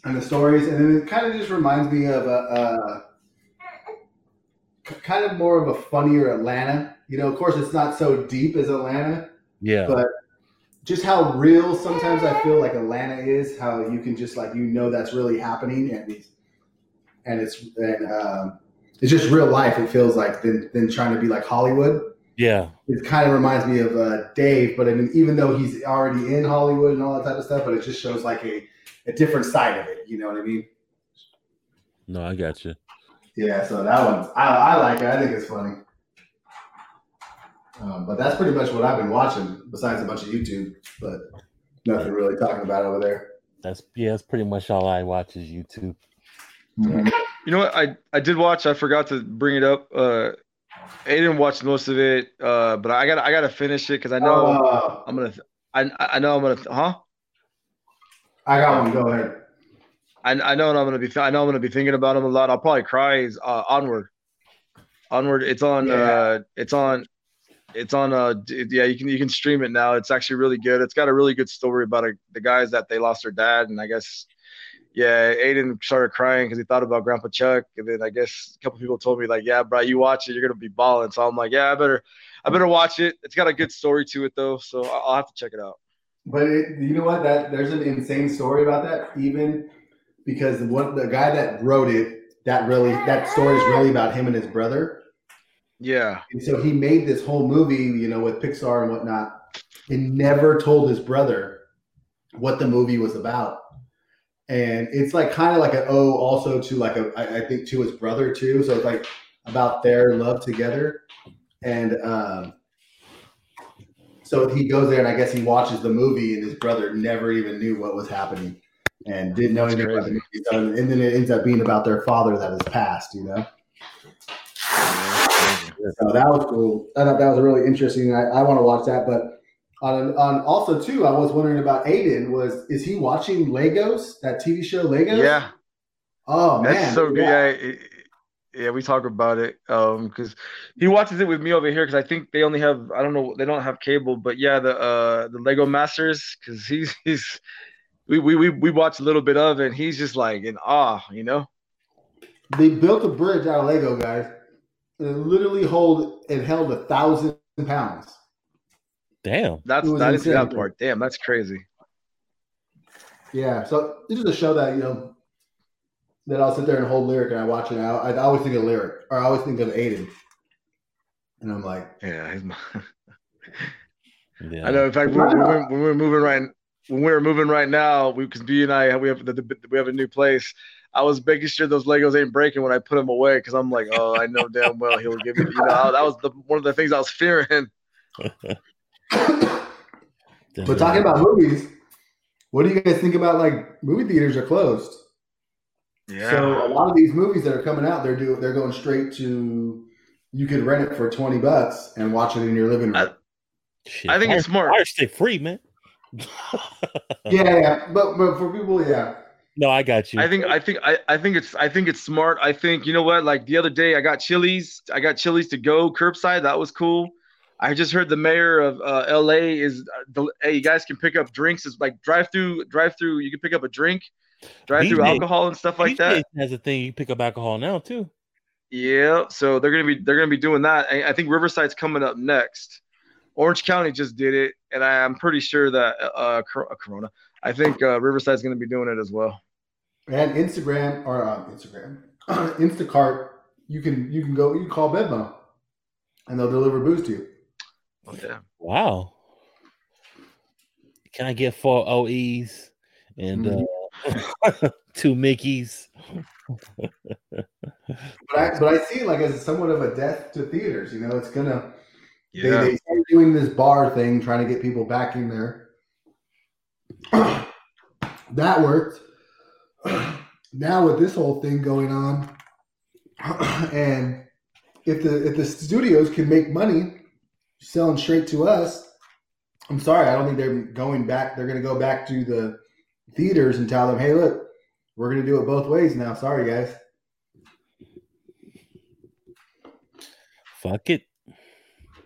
and the stories, and then it kind of just reminds me of a, a kind of more of a funnier Atlanta. You know, of course, it's not so deep as Atlanta, Yeah. but just how real sometimes I feel like Atlanta is, how you can just like you know that's really happening, and it's and it's and um, it's just real life. It feels like than than trying to be like Hollywood. yeah. It kind of reminds me of uh, Dave, but I mean, even though he's already in Hollywood and all that type of stuff, but it just shows like a a different side of it. You know what I mean? No, I got you. Yeah. So that one's I, I like it. I think it's funny. Um, but that's pretty much what I've been watching, besides a bunch of YouTube. But nothing really talking about over there. That's yeah. That's pretty much all I watch is YouTube. You know what? I I did watch. I forgot to bring it up. didn't watch most of it. Uh, but I got to I got to finish it because I know Uh, I'm gonna. I I know I'm gonna. Huh? I got one. Go ahead. I I know I'm gonna be. I know I'm gonna be thinking about him a lot. I'll probably cry. Is uh, onward. Onward. It's on. Yeah. Uh, it's on. It's on. Uh, yeah, you can you can stream it now. It's actually really good. It's got a really good story about a, the guys that they lost their dad, and I guess. Yeah, Aiden started crying because he thought about Grandpa Chuck, and then I guess a couple people told me like, "Yeah, bro, you watch it, you're gonna be balling." So I'm like, "Yeah, I better, I better watch it." It's got a good story to it though, so I'll have to check it out. But it, you know what? That there's an insane story about that. Even because the one the guy that wrote it, that really that story is really about him and his brother. Yeah, And so he made this whole movie, you know, with Pixar and whatnot, and never told his brother what the movie was about. And it's like kind of like an oh, also to like a I, I think to his brother too. So it's like about their love together. And um so he goes there and I guess he watches the movie and his brother never even knew what was happening and didn't know That's anything about the movie. So, and then it ends up being about their father that has passed, you know? So that was cool. I thought that was really interesting. I, I want to watch that. But on on also too, I was wondering about Aiden. Was is he watching Legos? That TV show Legos? yeah. Oh man, That's so good. Yeah, yeah, we talk about it um because he watches it with me over here because I think they only have I don't know they don't have cable, but yeah, the uh the Lego Masters because he's he's we, we we we watch a little bit of it and he's just like in awe, you know. They built a bridge out of Lego, guys. And it literally hold it held a thousand pounds. Damn. That's It was I that part. Damn, that's crazy. Yeah. So this is a show that you know that I'll sit there and hold lyric and I watch it. I, I always think of lyric or I always think of Aiden. And I'm like, Yeah, he's my, <laughs> Yeah. I know. In fact, when, when, we're, when we're moving right when we're moving right now, we because B and I we have the, the, we have a new place. I was making sure those Legos ain't breaking when I put them away because I'm like, oh, I know damn well he'll give me. You know, that was the one of the things I was fearing. <laughs> but talking about movies, what do you guys think about like movie theaters are closed? Yeah. So a lot of these movies that are coming out, they're do they're going straight to you could rent it for twenty bucks and watch it in your living room. I- I think it's smart. Fire stay free, man. <laughs> yeah, yeah, but but for people, yeah, No, I got you. I think I think I, I think it's I think it's smart. I think you know what? Like the other day, I got Chili's. I got Chili's to go curbside. That was cool. I just heard the mayor of uh, L.A. is uh, the, hey, you guys can pick up drinks. It's like drive through, drive through. You can pick up a drink, drive through alcohol and stuff like that. BJ's has a thing you pick up alcohol now too. Yeah, so they're gonna be they're gonna be doing that. I, I think Riverside's coming up next. Orange County just did it, and I, am pretty sure that uh, uh, Corona. I think uh, Riverside's gonna be doing it as well. and Instagram or uh, Instagram, <clears throat> Instacart, you can you can go you can call Bedmo, and they'll deliver booze to you. Oh, yeah. Wow. Can I get four OEs and Mm-hmm. uh, <laughs> two Mickeys? <laughs> But I but I see it like as somewhat of a death to theaters. You know, it's gonna Yeah. they, they started doing this bar thing, trying to get people back in there. <clears throat> that worked. <clears throat> now with this whole thing going on, <clears throat> and if the if the studios can make money selling straight to us, I'm sorry, I don't think they're going back. They're going to go back to the theaters and tell them, "Hey, look, we're going to do it both ways now." Sorry, guys. Fuck it.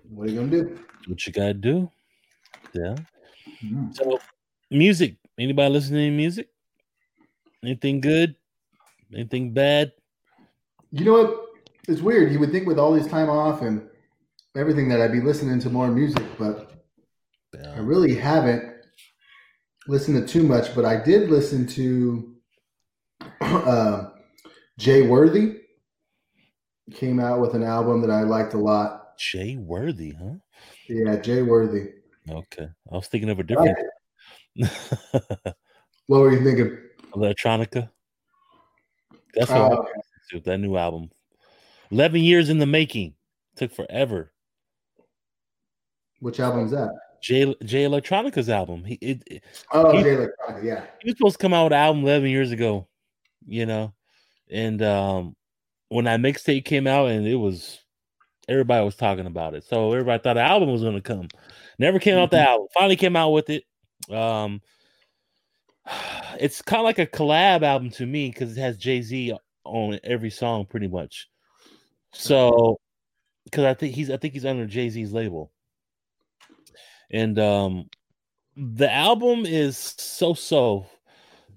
What are you going to do? What you gotta do? Yeah. Mhm. So music. Anybody listening to music? Anything good? Anything bad? You know what? It's weird. You would think with all this time off and everything that I'd be listening to more music, but I really haven't listened to too much. But I did listen to <clears throat> uh, Jay Worthy. Came out with an album that I liked a lot. Jay Worthy, huh? Yeah, Jay Worthy. Okay. I was thinking of a different <laughs> What were you thinking? electronica. That's what Oh, okay. listened to, that new album. Eleven years in the making. Took forever. Which album is that? Jay Jay Electronica's album. He it, it- Oh, He- Jay Electronica. Yeah. he was supposed to come out with an album 11 years ago, you know, and um when that mixtape came out and it was everybody was talking about it, so everybody thought the album was going to come. Never came out the album. Finally came out with it. Um, <sighs> it's kind of like a collab album to me because it has Jay Z on every song, pretty much. So, because I think he's I think he's under Jay Z's label, and um, the album is so so.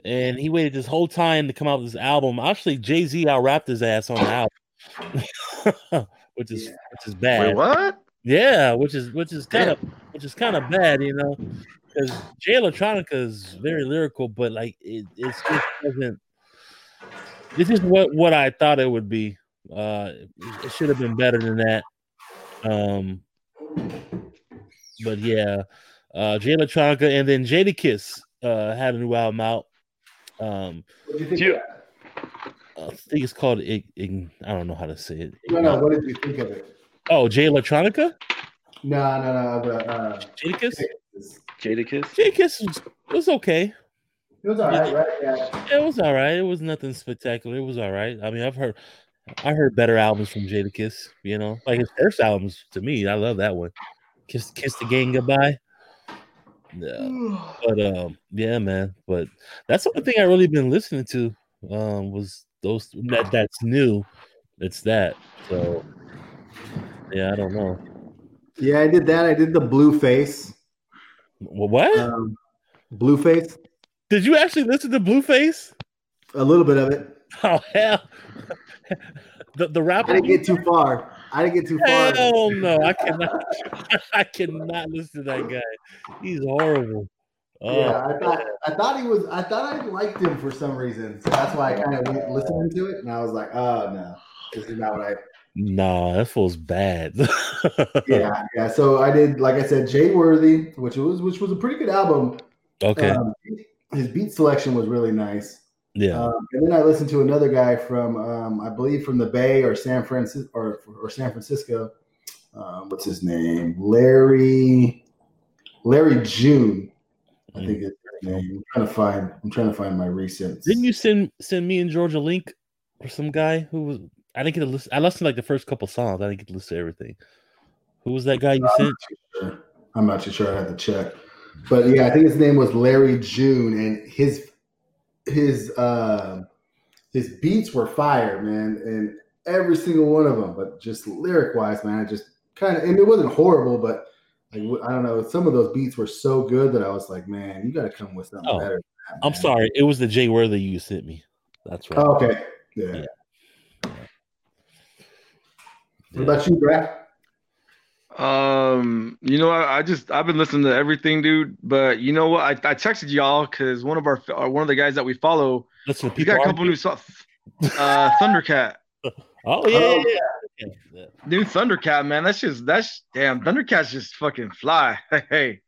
And he waited this whole time to come out with this album. Actually, Jay Z out rapped his ass on the album, <laughs> which is Yeah. which is bad. Wait, what? Yeah, which is which is kind of which is kind of bad, you know, because Jay Electronica is very lyrical, but like it it's just doesn't. This is what what I thought it would be. Uh, it, it should have been better than that. Um, but yeah, uh, Jay Electronica and then Jadakiss uh had a new album out. Um, What did you think? Do you- of that? I think it's called. Ig- Ig- I don't know how to say it. No, no. What did you think of it? Oh, Jay Electronica, No, no, no. The, uh, Jada Kiss. Jadakiss? Jada Kiss was, was okay. it was all right, right? Yeah. It was all right. It was nothing spectacular. It was all right. I mean, I've heard, I heard better albums from Jadakiss. You know, like his first albums to me, I love that one. Kiss, kiss the gang goodbye. Yeah, <sighs> but um, yeah, man. But that's the only thing I really been listening to. Um, was those <sighs> that that's new. It's that. So yeah, I don't know. Yeah, I did that. I did the blue face. What Um, blue face. did you actually listen to Blueface? A little bit of it. <laughs> Oh hell, <laughs> the the rapper. I didn't get too far. I didn't get too far. Hell no, I cannot. <laughs> I cannot listen to that guy. He's horrible. Oh, yeah, I thought I thought he was. I thought I liked him for some reason, so that's why I kind of went listening to it, and I was like, "Oh no, this is not what I." no, that feels bad. <laughs> Yeah, yeah. So I did, like I said, Jay Worthy, which was which was a pretty good album. Okay. Um, his beat selection was really nice. Yeah. Um, and then I listened to another guy from, um, I believe, from the Bay or San Francisco or, or San Francisco. Um, what's his name? Larry, Larry June. I think it's his name. I'm trying to find. I'm trying to find my recent. Didn't you send send me and George a link for some guy who was? I didn't get to listen. I listened like the first couple songs. I didn't get to listen to everything. Who was that guy you I'm sent? not sure. I'm not too sure. I had to check. But yeah, I think his name was Larry June, and his his uh, his beats were fire, man, and every single one of them. But just lyric wise, man, I just kind of and it wasn't horrible, but like I don't know, some of those beats were so good that I was like, man, you got to come with something Oh, better. than that, I'm sorry. It was the Jay Worthy you sent me. That's right. Oh, okay, yeah. Yeah. What about you, Brad? Um, you know, I, I just I've been listening to everything, dude. But you know what? I, I texted y'all because one of our uh, one of the guys that we follow, Listen to he's got a couple new songs. Uh, Thundercat, <laughs> Oh yeah, Oh, yeah, yeah. yeah. new Thundercat, man. That's just that's damn. Thundercat's just fucking fly. Hey, <laughs> hey.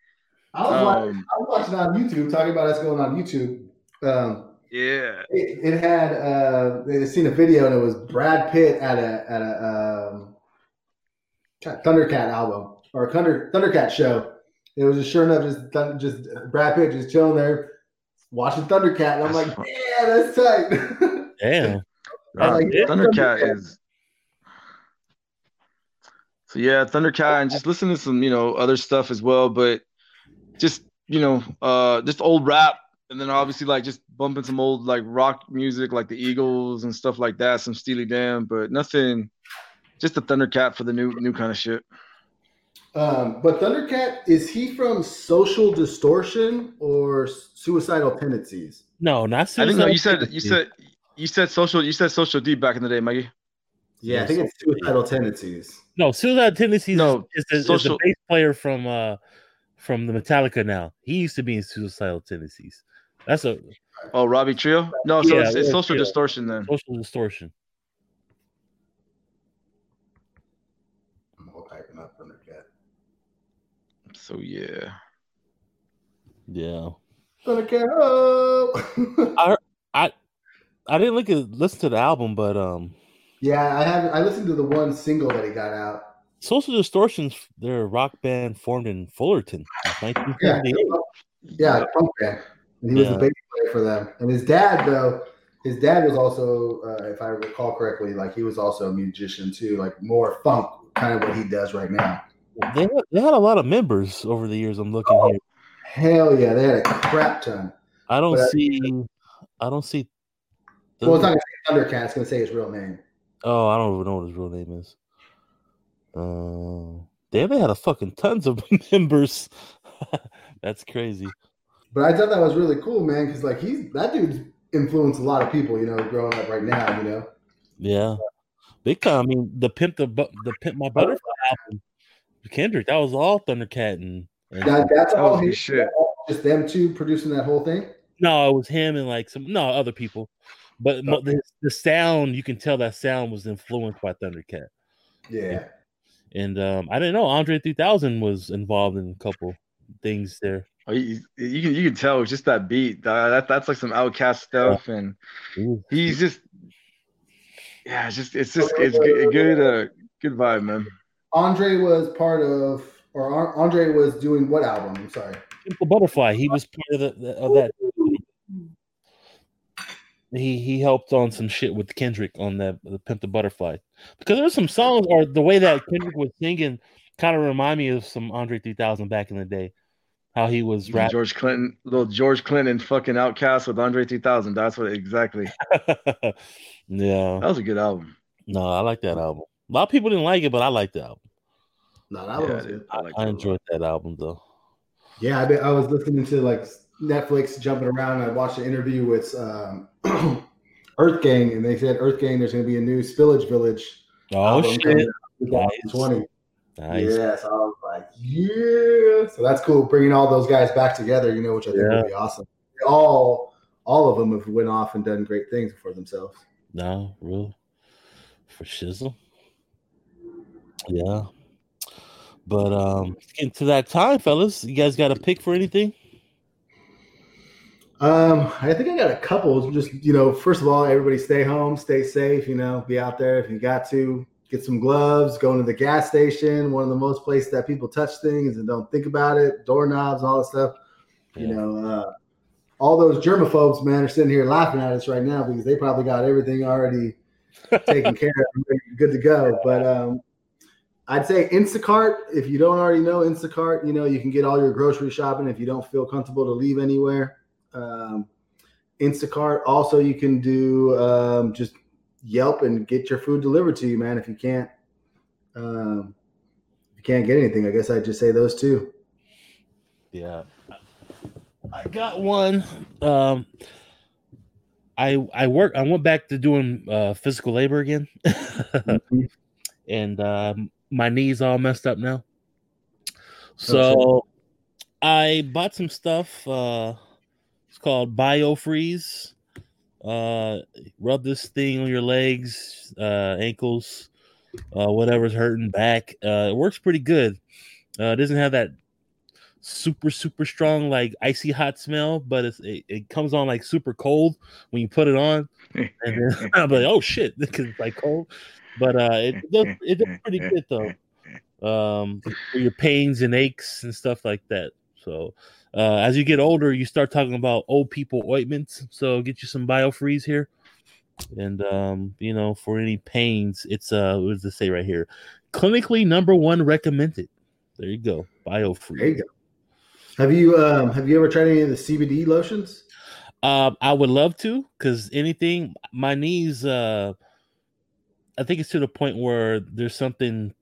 I was, watching, Um, I was watching on YouTube, talking about us going on YouTube. Um, yeah. it, it had uh, they had seen a video and it was Brad Pitt at a at a um, God, Thundercat album or a Thunder, Thundercat show. It was just sure enough just just Brad Pitt just chilling there watching Thundercat, and I'm That's like, yeah, that's tight. <laughs> Damn. Like it. Thundercat is. So yeah, Thundercat, and just listen to some, you know, other stuff as well. But just, you know, uh, just old rap, and then obviously like just bumping some old like rock music, like the Eagles and stuff like that, some Steely Dan, but nothing. Just the Thundercat for the new new kind of shit. Um, but Thundercat is he from Social Distortion or Suicidal Tendencies? No, not I think no, you said you said you said social you said social deep back in the day, Mikey. Yeah, Yeah, I think it's Suicidal Tendencies. No suicide tendencies. No, is, is, the, is the bass player from uh from the Metallica. Now he used to be in suicidal tendencies. That's a Oh, Robbie Trujillo? No, so Yeah, it's, it's social Trio. distortion then. social distortion. I'm all typing up Thundercat. So yeah. Yeah, Thundercat. Oh! <laughs> I I didn't look at listen to the album, but um, yeah, I have. I listened to the one single that he got out. Social Distortions, they're a rock band formed in Fullerton, in Yeah, 1978. yeah, punk band. And he was Yeah. a bass player for them. And his dad, though, his dad was also, uh, if I recall correctly, like he was also a musician too, like more funk, kind of what he does right now. They had, they had a lot of members over the years. I'm looking Oh, here. Hell yeah, they had a crap ton. I don't but I- see. I don't see. Well, it's not gonna say Thundercat. It's gonna say his real name. Oh, I don't even know what his real name is. Uh, damn, they had a fucking tons of <laughs> members. <laughs> That's crazy. But I thought that was really cool, man, because like he's that dude's influenced a lot of people, you know, growing up right now, you know. Yeah, big time. I mean, the pimp the the pimp my butterfly album, Kendrick. That was all Thundercat and. and That, that's all was his shit. Just them two producing that whole thing. no, it was him and like some no other people, but mo- the, the sound you can tell that sound was influenced by Thundercat. Yeah. And um, I didn't know Andre 3000 was involved in a couple things there. Oh, you, you can you can tell it's just that beat. Uh, that that's like some OutKast stuff, and Ooh. he's just yeah, it's just it's just it's good, good uh good vibe, man. Andre was part of, or Andre was doing what album? I'm sorry. Pimp a Butterfly. He was part of, the, the- of that. He he helped on some shit with Kendrick on that the Pimp the Butterfly because there's some songs or the way that Kendrick was singing kind of remind me of some Andre 3000 back in the day. How he was rapping. George Clinton, little George Clinton, fucking OutKast with Andre 3000. That's what exactly. <laughs> yeah, That was a good album. no, I like that album. A lot of people didn't like it, but I like the album. No, that Yeah, was I, good. I, I it a lot. enjoyed that album though. Yeah, I, I was listening to like Netflix jumping around. I watched an interview with um, <clears throat> Earth Gang, and they said Earth Gang, there's going to be a new Spillage Village. Oh shit! coming out in Nice. 2020. Nice. Yeah, so I was like, yeah. So that's cool, bringing all those guys back together. You know, which I think Yeah. would be awesome. They all, all of them have went off and done great things for themselves. No, real for shizzle. Yeah. But um getting to that time, fellas. You guys got a pick for anything? Um, I think I got a couple. Just you know, first of all, everybody stay home, stay safe. You know, be out there if you got to. Get some gloves. Go into the gas station. One of the most places that people touch things and don't think about it. Doorknobs, all that stuff. You Yeah. know, uh, all those germaphobes, man, are sitting here laughing at us right now because they probably got everything already <laughs> taken care of, and good to go. But um, I'd say Instacart. If you don't already know Instacart, you know you can get all your grocery shopping if you don't feel comfortable to leave anywhere. Um, Instacart. Also, you can do um, just Yelp and get your food delivered to you, man. If you can't, um, if you can't get anything, I guess I'd just say those two. Yeah. I got one. Um I I work I went back to doing uh physical labor again. <laughs> and um my knees all messed up now. So I bought some stuff. Uh it's called BioFreeze. Uh rub this thing on your legs, uh ankles, uh whatever's hurting back. Uh it works pretty good. Uh it doesn't have that super super strong like icy hot smell, but it's, it, it comes on like super cold when you put it on, <laughs> and then <laughs> I'm like, oh shit, <laughs> because it's like cold. But uh, it does it does pretty good though. Um, for your pains and aches and stuff like that. So uh, as you get older, you start talking about old people ointments. So get you some biofreeze here. And um, you know, for any pains, it's uh what does it say right here? Clinically number one recommended. There you go. Biofreeze. There you go. Have you um, have you ever tried any of the CBD lotions? Um, I would love to because anything, my knees, uh, I think it's to the point where there's something,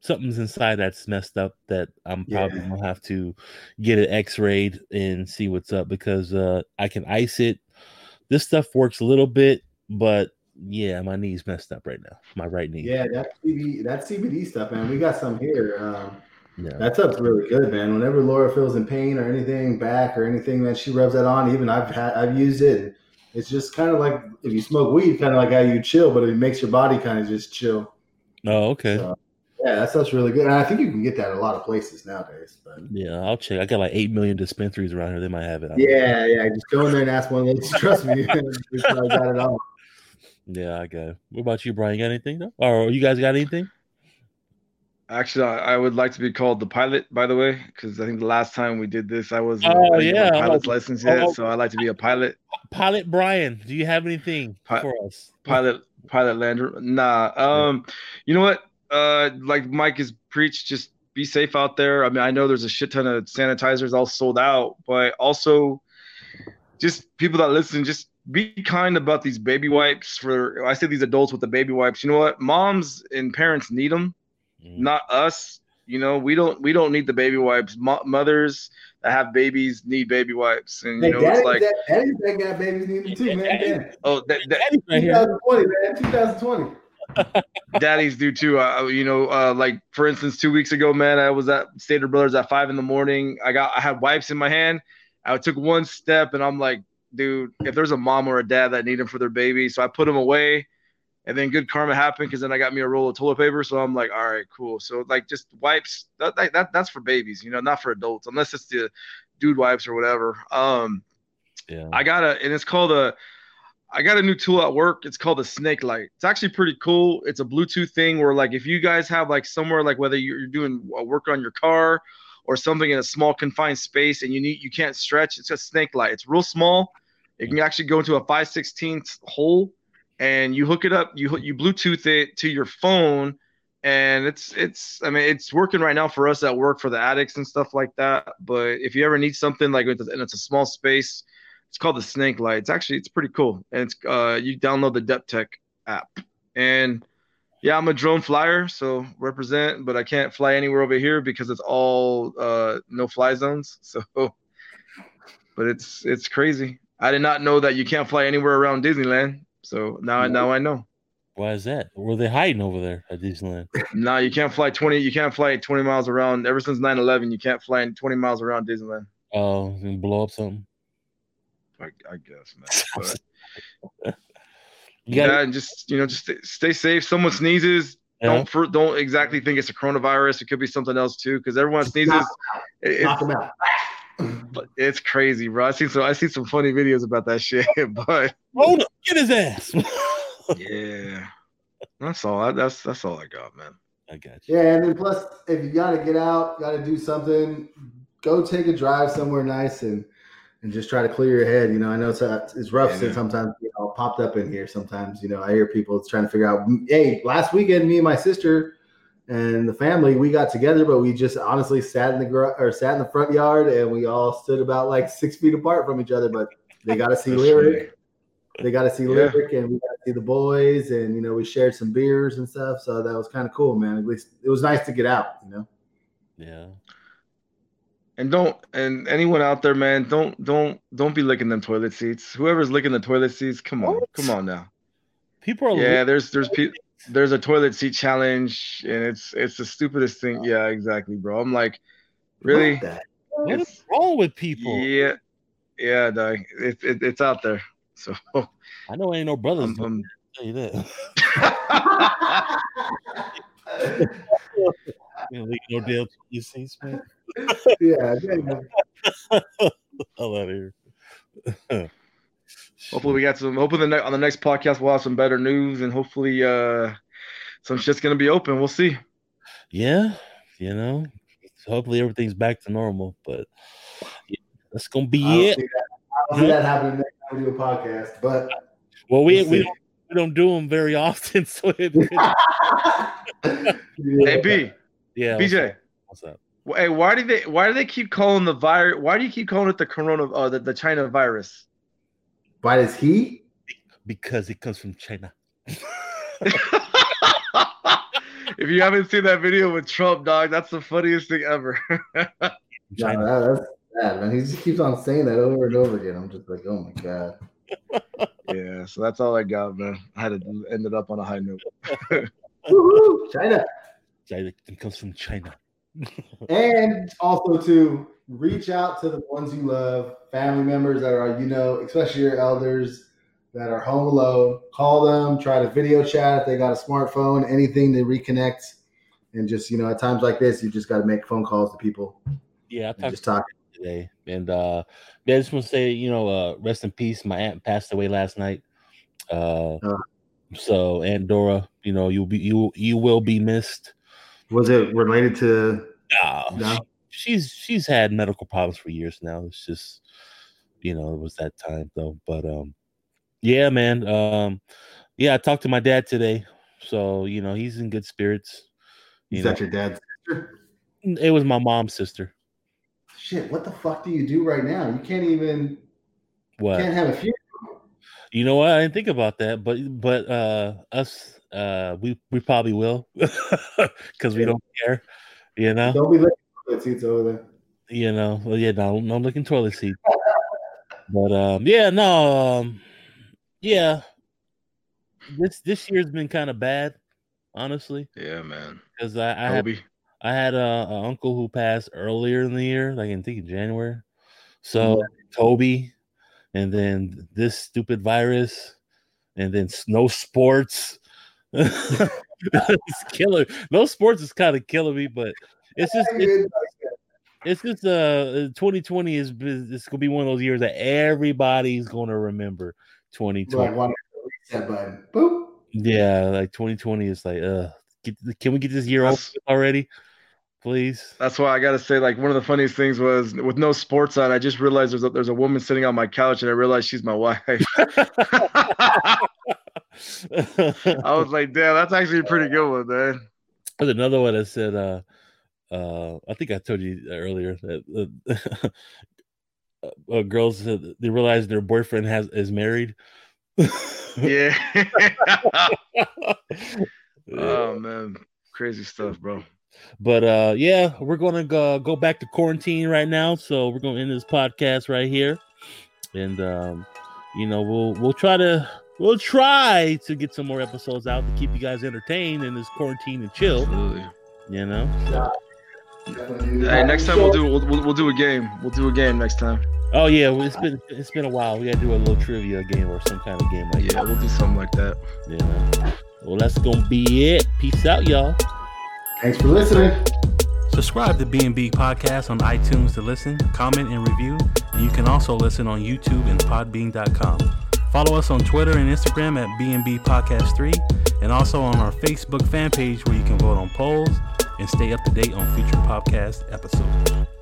something's inside that's messed up that I'm probably Yeah. gonna have to get it x-rayed and see what's up because uh, I can ice it. This stuff works a little bit, but yeah, my knee's messed up right now. My right knee. Yeah, that CBD, that CBD stuff, man. We got some here. Um, Yeah. that stuff's really good, man. Whenever Laura feels in pain or anything back or anything, man, she rubs that on. Even I've had, I've used it. It's just kind of like if you smoke weed, kind of like how you chill, but it makes your body kind of just chill. Oh, okay. So- Yeah, that stuff's really good. And I think you can get that in a lot of places nowadays. But yeah, I'll check. I got like eight million dispensaries around here. They might have it. I don't know. yeah, yeah, just go in there and ask one of those. <laughs> Trust me, <laughs> we probably got it all. Yeah, I got it. What about you, Brian? You got anything? though? Or you guys got anything? Actually, I, I would like to be called the pilot, by the way, because I think the last time we did this, I wasn't Oh, I yeah. my pilot's license yet, Oh. so I like to be a pilot. Pilot Brian, do you have anything Pi- for us? pilot pilot lander nah um you know what uh like mike has preached just be safe out there i mean i know there's a shit ton of sanitizers all sold out but also just people that listen just be kind about these baby wipes for i say these adults with the baby wipes you know what moms and parents need them Mm. not us you know we don't we don't need the baby wipes Mo- mothers that have babies need baby wipes and you Hey, know daddy, it's like that, daddy's that got babies need them too, man. Damn. oh that, that, Daddy right here. <laughs> 2020, man. 2020. Daddies do too. Uh, you know, uh, like for instance, two weeks ago, man, I was at Stater Brothers at five in the morning. I got I had wipes in my hand. I took one step and I'm like, dude, if there's a mom or a dad that need them for their baby, so I put them away. And then good karma happened because then I got me a roll of toilet paper. So I'm like, all right, cool. So like just wipes, that, that, that that's for babies, you know, not for adults, unless it's the dude wipes or whatever. Um, Yeah. I got a, and it's called a, I got a new tool at work. It's called a Snake Light. It's actually pretty cool. It's a Bluetooth thing where, like, if you guys have like somewhere, like whether you're doing work on your car or something in a small confined space, and you need you can't stretch, it's a Snake Light. It's real small. It can actually go into a 5 16th hole, and you hook it up. You you Bluetooth it to your phone, and it's it's. I mean, it's working right now for us at work for the addicts and stuff like that. But if you ever need something like, and it's a small space it's called the Snake Light. It's actually it's pretty cool, and it's uh you download the Depstech app, and yeah, I'm a drone flyer, so represent, but I can't fly anywhere over here because it's all uh no fly zones. <laughs> So, but it's it's crazy. I did not know that you can't fly anywhere around Disneyland. So now now I know. Why is that? Were they hiding over there at Disneyland? <laughs> Now you can't fly 20. You can't fly 20 miles around. Ever since 9/11, you can't fly 20 miles around Disneyland. Oh, and blow up something. I, I guess, man. <laughs> But, You got yeah, and just you know, just stay, stay safe. Someone sneezes, yeah? don't for, don't exactly think it's a coronavirus. It could be something else too, because everyone sneezes. Knock, It, knock them out. But it's crazy, bro. I see some I see some funny videos about that shit, <laughs> but Hold up, get his ass. <laughs> yeah. That's all. That's that's all I got, man. I got you. Yeah, and then plus, if you got to get out, got to do something, go take a drive somewhere nice and and just try to clear your head. You know, I know it's uh, it's rough Yeah. since sometimes you know popped up in here. Sometimes you know I hear people trying to figure out. Hey, last weekend, me and my sister and the family we got together, but we just honestly sat in the gar- or sat in the front yard and we all stood about like six feet apart from each other. But they got to see <laughs> That's lyric. They got to see Yeah. lyric, and we got to see the boys, and you know we shared some beers and stuff. So that was kind of cool, man. At least it was nice to get out. You know. Yeah. And don't and anyone out there, man, don't don't don't be licking them toilet seats. Whoever's licking the toilet seats, come on, What? come on now. People are Yeah, there's there's pe- there's a toilet seat challenge, and it's it's the stupidest thing. Yeah, exactly, bro. I'm like, really? What what is wrong with people? Yeah, yeah, dog. It, it, it's out there. So I know ain't no brothers. I'm, doing I'm- tell you that. <laughs> <laughs> You know, no deal to you seats, man. Yeah, yeah. Hell out of here. <laughs> hopefully we got some. Hopefully the ne- on the next podcast we'll have some better news, and hopefully uh some shit's gonna be open. We'll see. Yeah, you know, hopefully everything's back to normal, but yeah, that's gonna be I don't, it. see that, I don't see that happening next time we do a podcast, but Well, we we'll we don't, we don't do them very <laughs> often, so it, it- <laughs> Yeah. Hey B, yeah. what's BJ. up? What's up? Wh- Hey, why do they why do they keep calling the virus? Why do you keep calling it the corona? Uh, the, the China virus? Why does he? Because it comes from China. <laughs> if you haven't seen that video with Trump, dog, that's the funniest thing ever. No, <laughs> China. that, that's bad, man. He just keeps on saying that over and over again. I'm just like, oh my god. <laughs> yeah, so that's all I got, man. I had to do- end it up on a high note. Woo-hoo, China. China. It comes from China. And also to reach out to the ones you love, family members that are, you know, especially your elders that are home alone. Call them, try to video chat if they got a smartphone, anything to reconnect. And just, you know, at times like this, you just got to make phone calls to people Yeah, I just talk. today, and uh, I just want to say, you know, uh, rest in peace. My aunt passed away last night. Uh, Oh. so Aunt Dora, you know, you'll be you you will be missed. Was it related to Uh, No? she's she's had medical problems for years now. It's just, you know, it was that time though. But um, yeah, man. Um, yeah, I talked to my dad today, so you know he's in good spirits. You is know, that your dad's sister? it was my mom's sister. Shit, what the fuck do you do right now? You can't even What? can't have a few. You know what? I didn't think about that, but but uh us uh we we probably will <laughs> because we Yeah. don't care. You know, Don't be looking for the seats over there. you know. Well, yeah, no, no looking toilet seat. But um, yeah, no, um, yeah. This this year's been kind of bad, honestly, Yeah, man. because I I had Kobe. I had a, a uncle who passed earlier in the year, like I think in January. So Toby, and then this stupid virus, and then no sports. <laughs> it's killer. No sports is kind of killing me, but it's just it's, it's just uh 2020 is it's gonna be one of those years that everybody's gonna remember. 2020, Like reset button. Boop. yeah, like 2020 is like uh, get, can we get this year over That's- with already, please? That's why I gotta say, like, one of the funniest things was with no sports on. I just realized there's a, there's a woman sitting on my couch, and I realized she's my wife. <laughs> I was like, damn, that's actually a pretty good one, man. There's another one that said, uh, uh, I think I told you earlier that uh, <laughs> uh, girls said they realize their boyfriend has is married. Yeah. <laughs> oh man, crazy stuff, bro. But uh, yeah, we're gonna go, go back to quarantine right now, so we're gonna end this podcast right here, and um, you know we'll we'll try to we'll try to get some more episodes out to keep you guys entertained in this quarantine and chill. Absolutely. You know. Definitely do Hey, next time we'll do we'll, we'll, we'll do a game. We'll do a game next time. Oh yeah, well, it's been it's been a while. We gotta do a little trivia game or some kind of game like Yeah, we'll do something like that. that. You know. Well, that's gonna be it. Peace out, y'all. Thanks for listening. Subscribe to B&B Podcast on iTunes to listen, comment, and review. And you can also listen on YouTube and podbean.com. Follow us on Twitter and Instagram at B&B Podcast 3 and also on our Facebook fan page where you can vote on polls and stay up to date on future podcast episodes.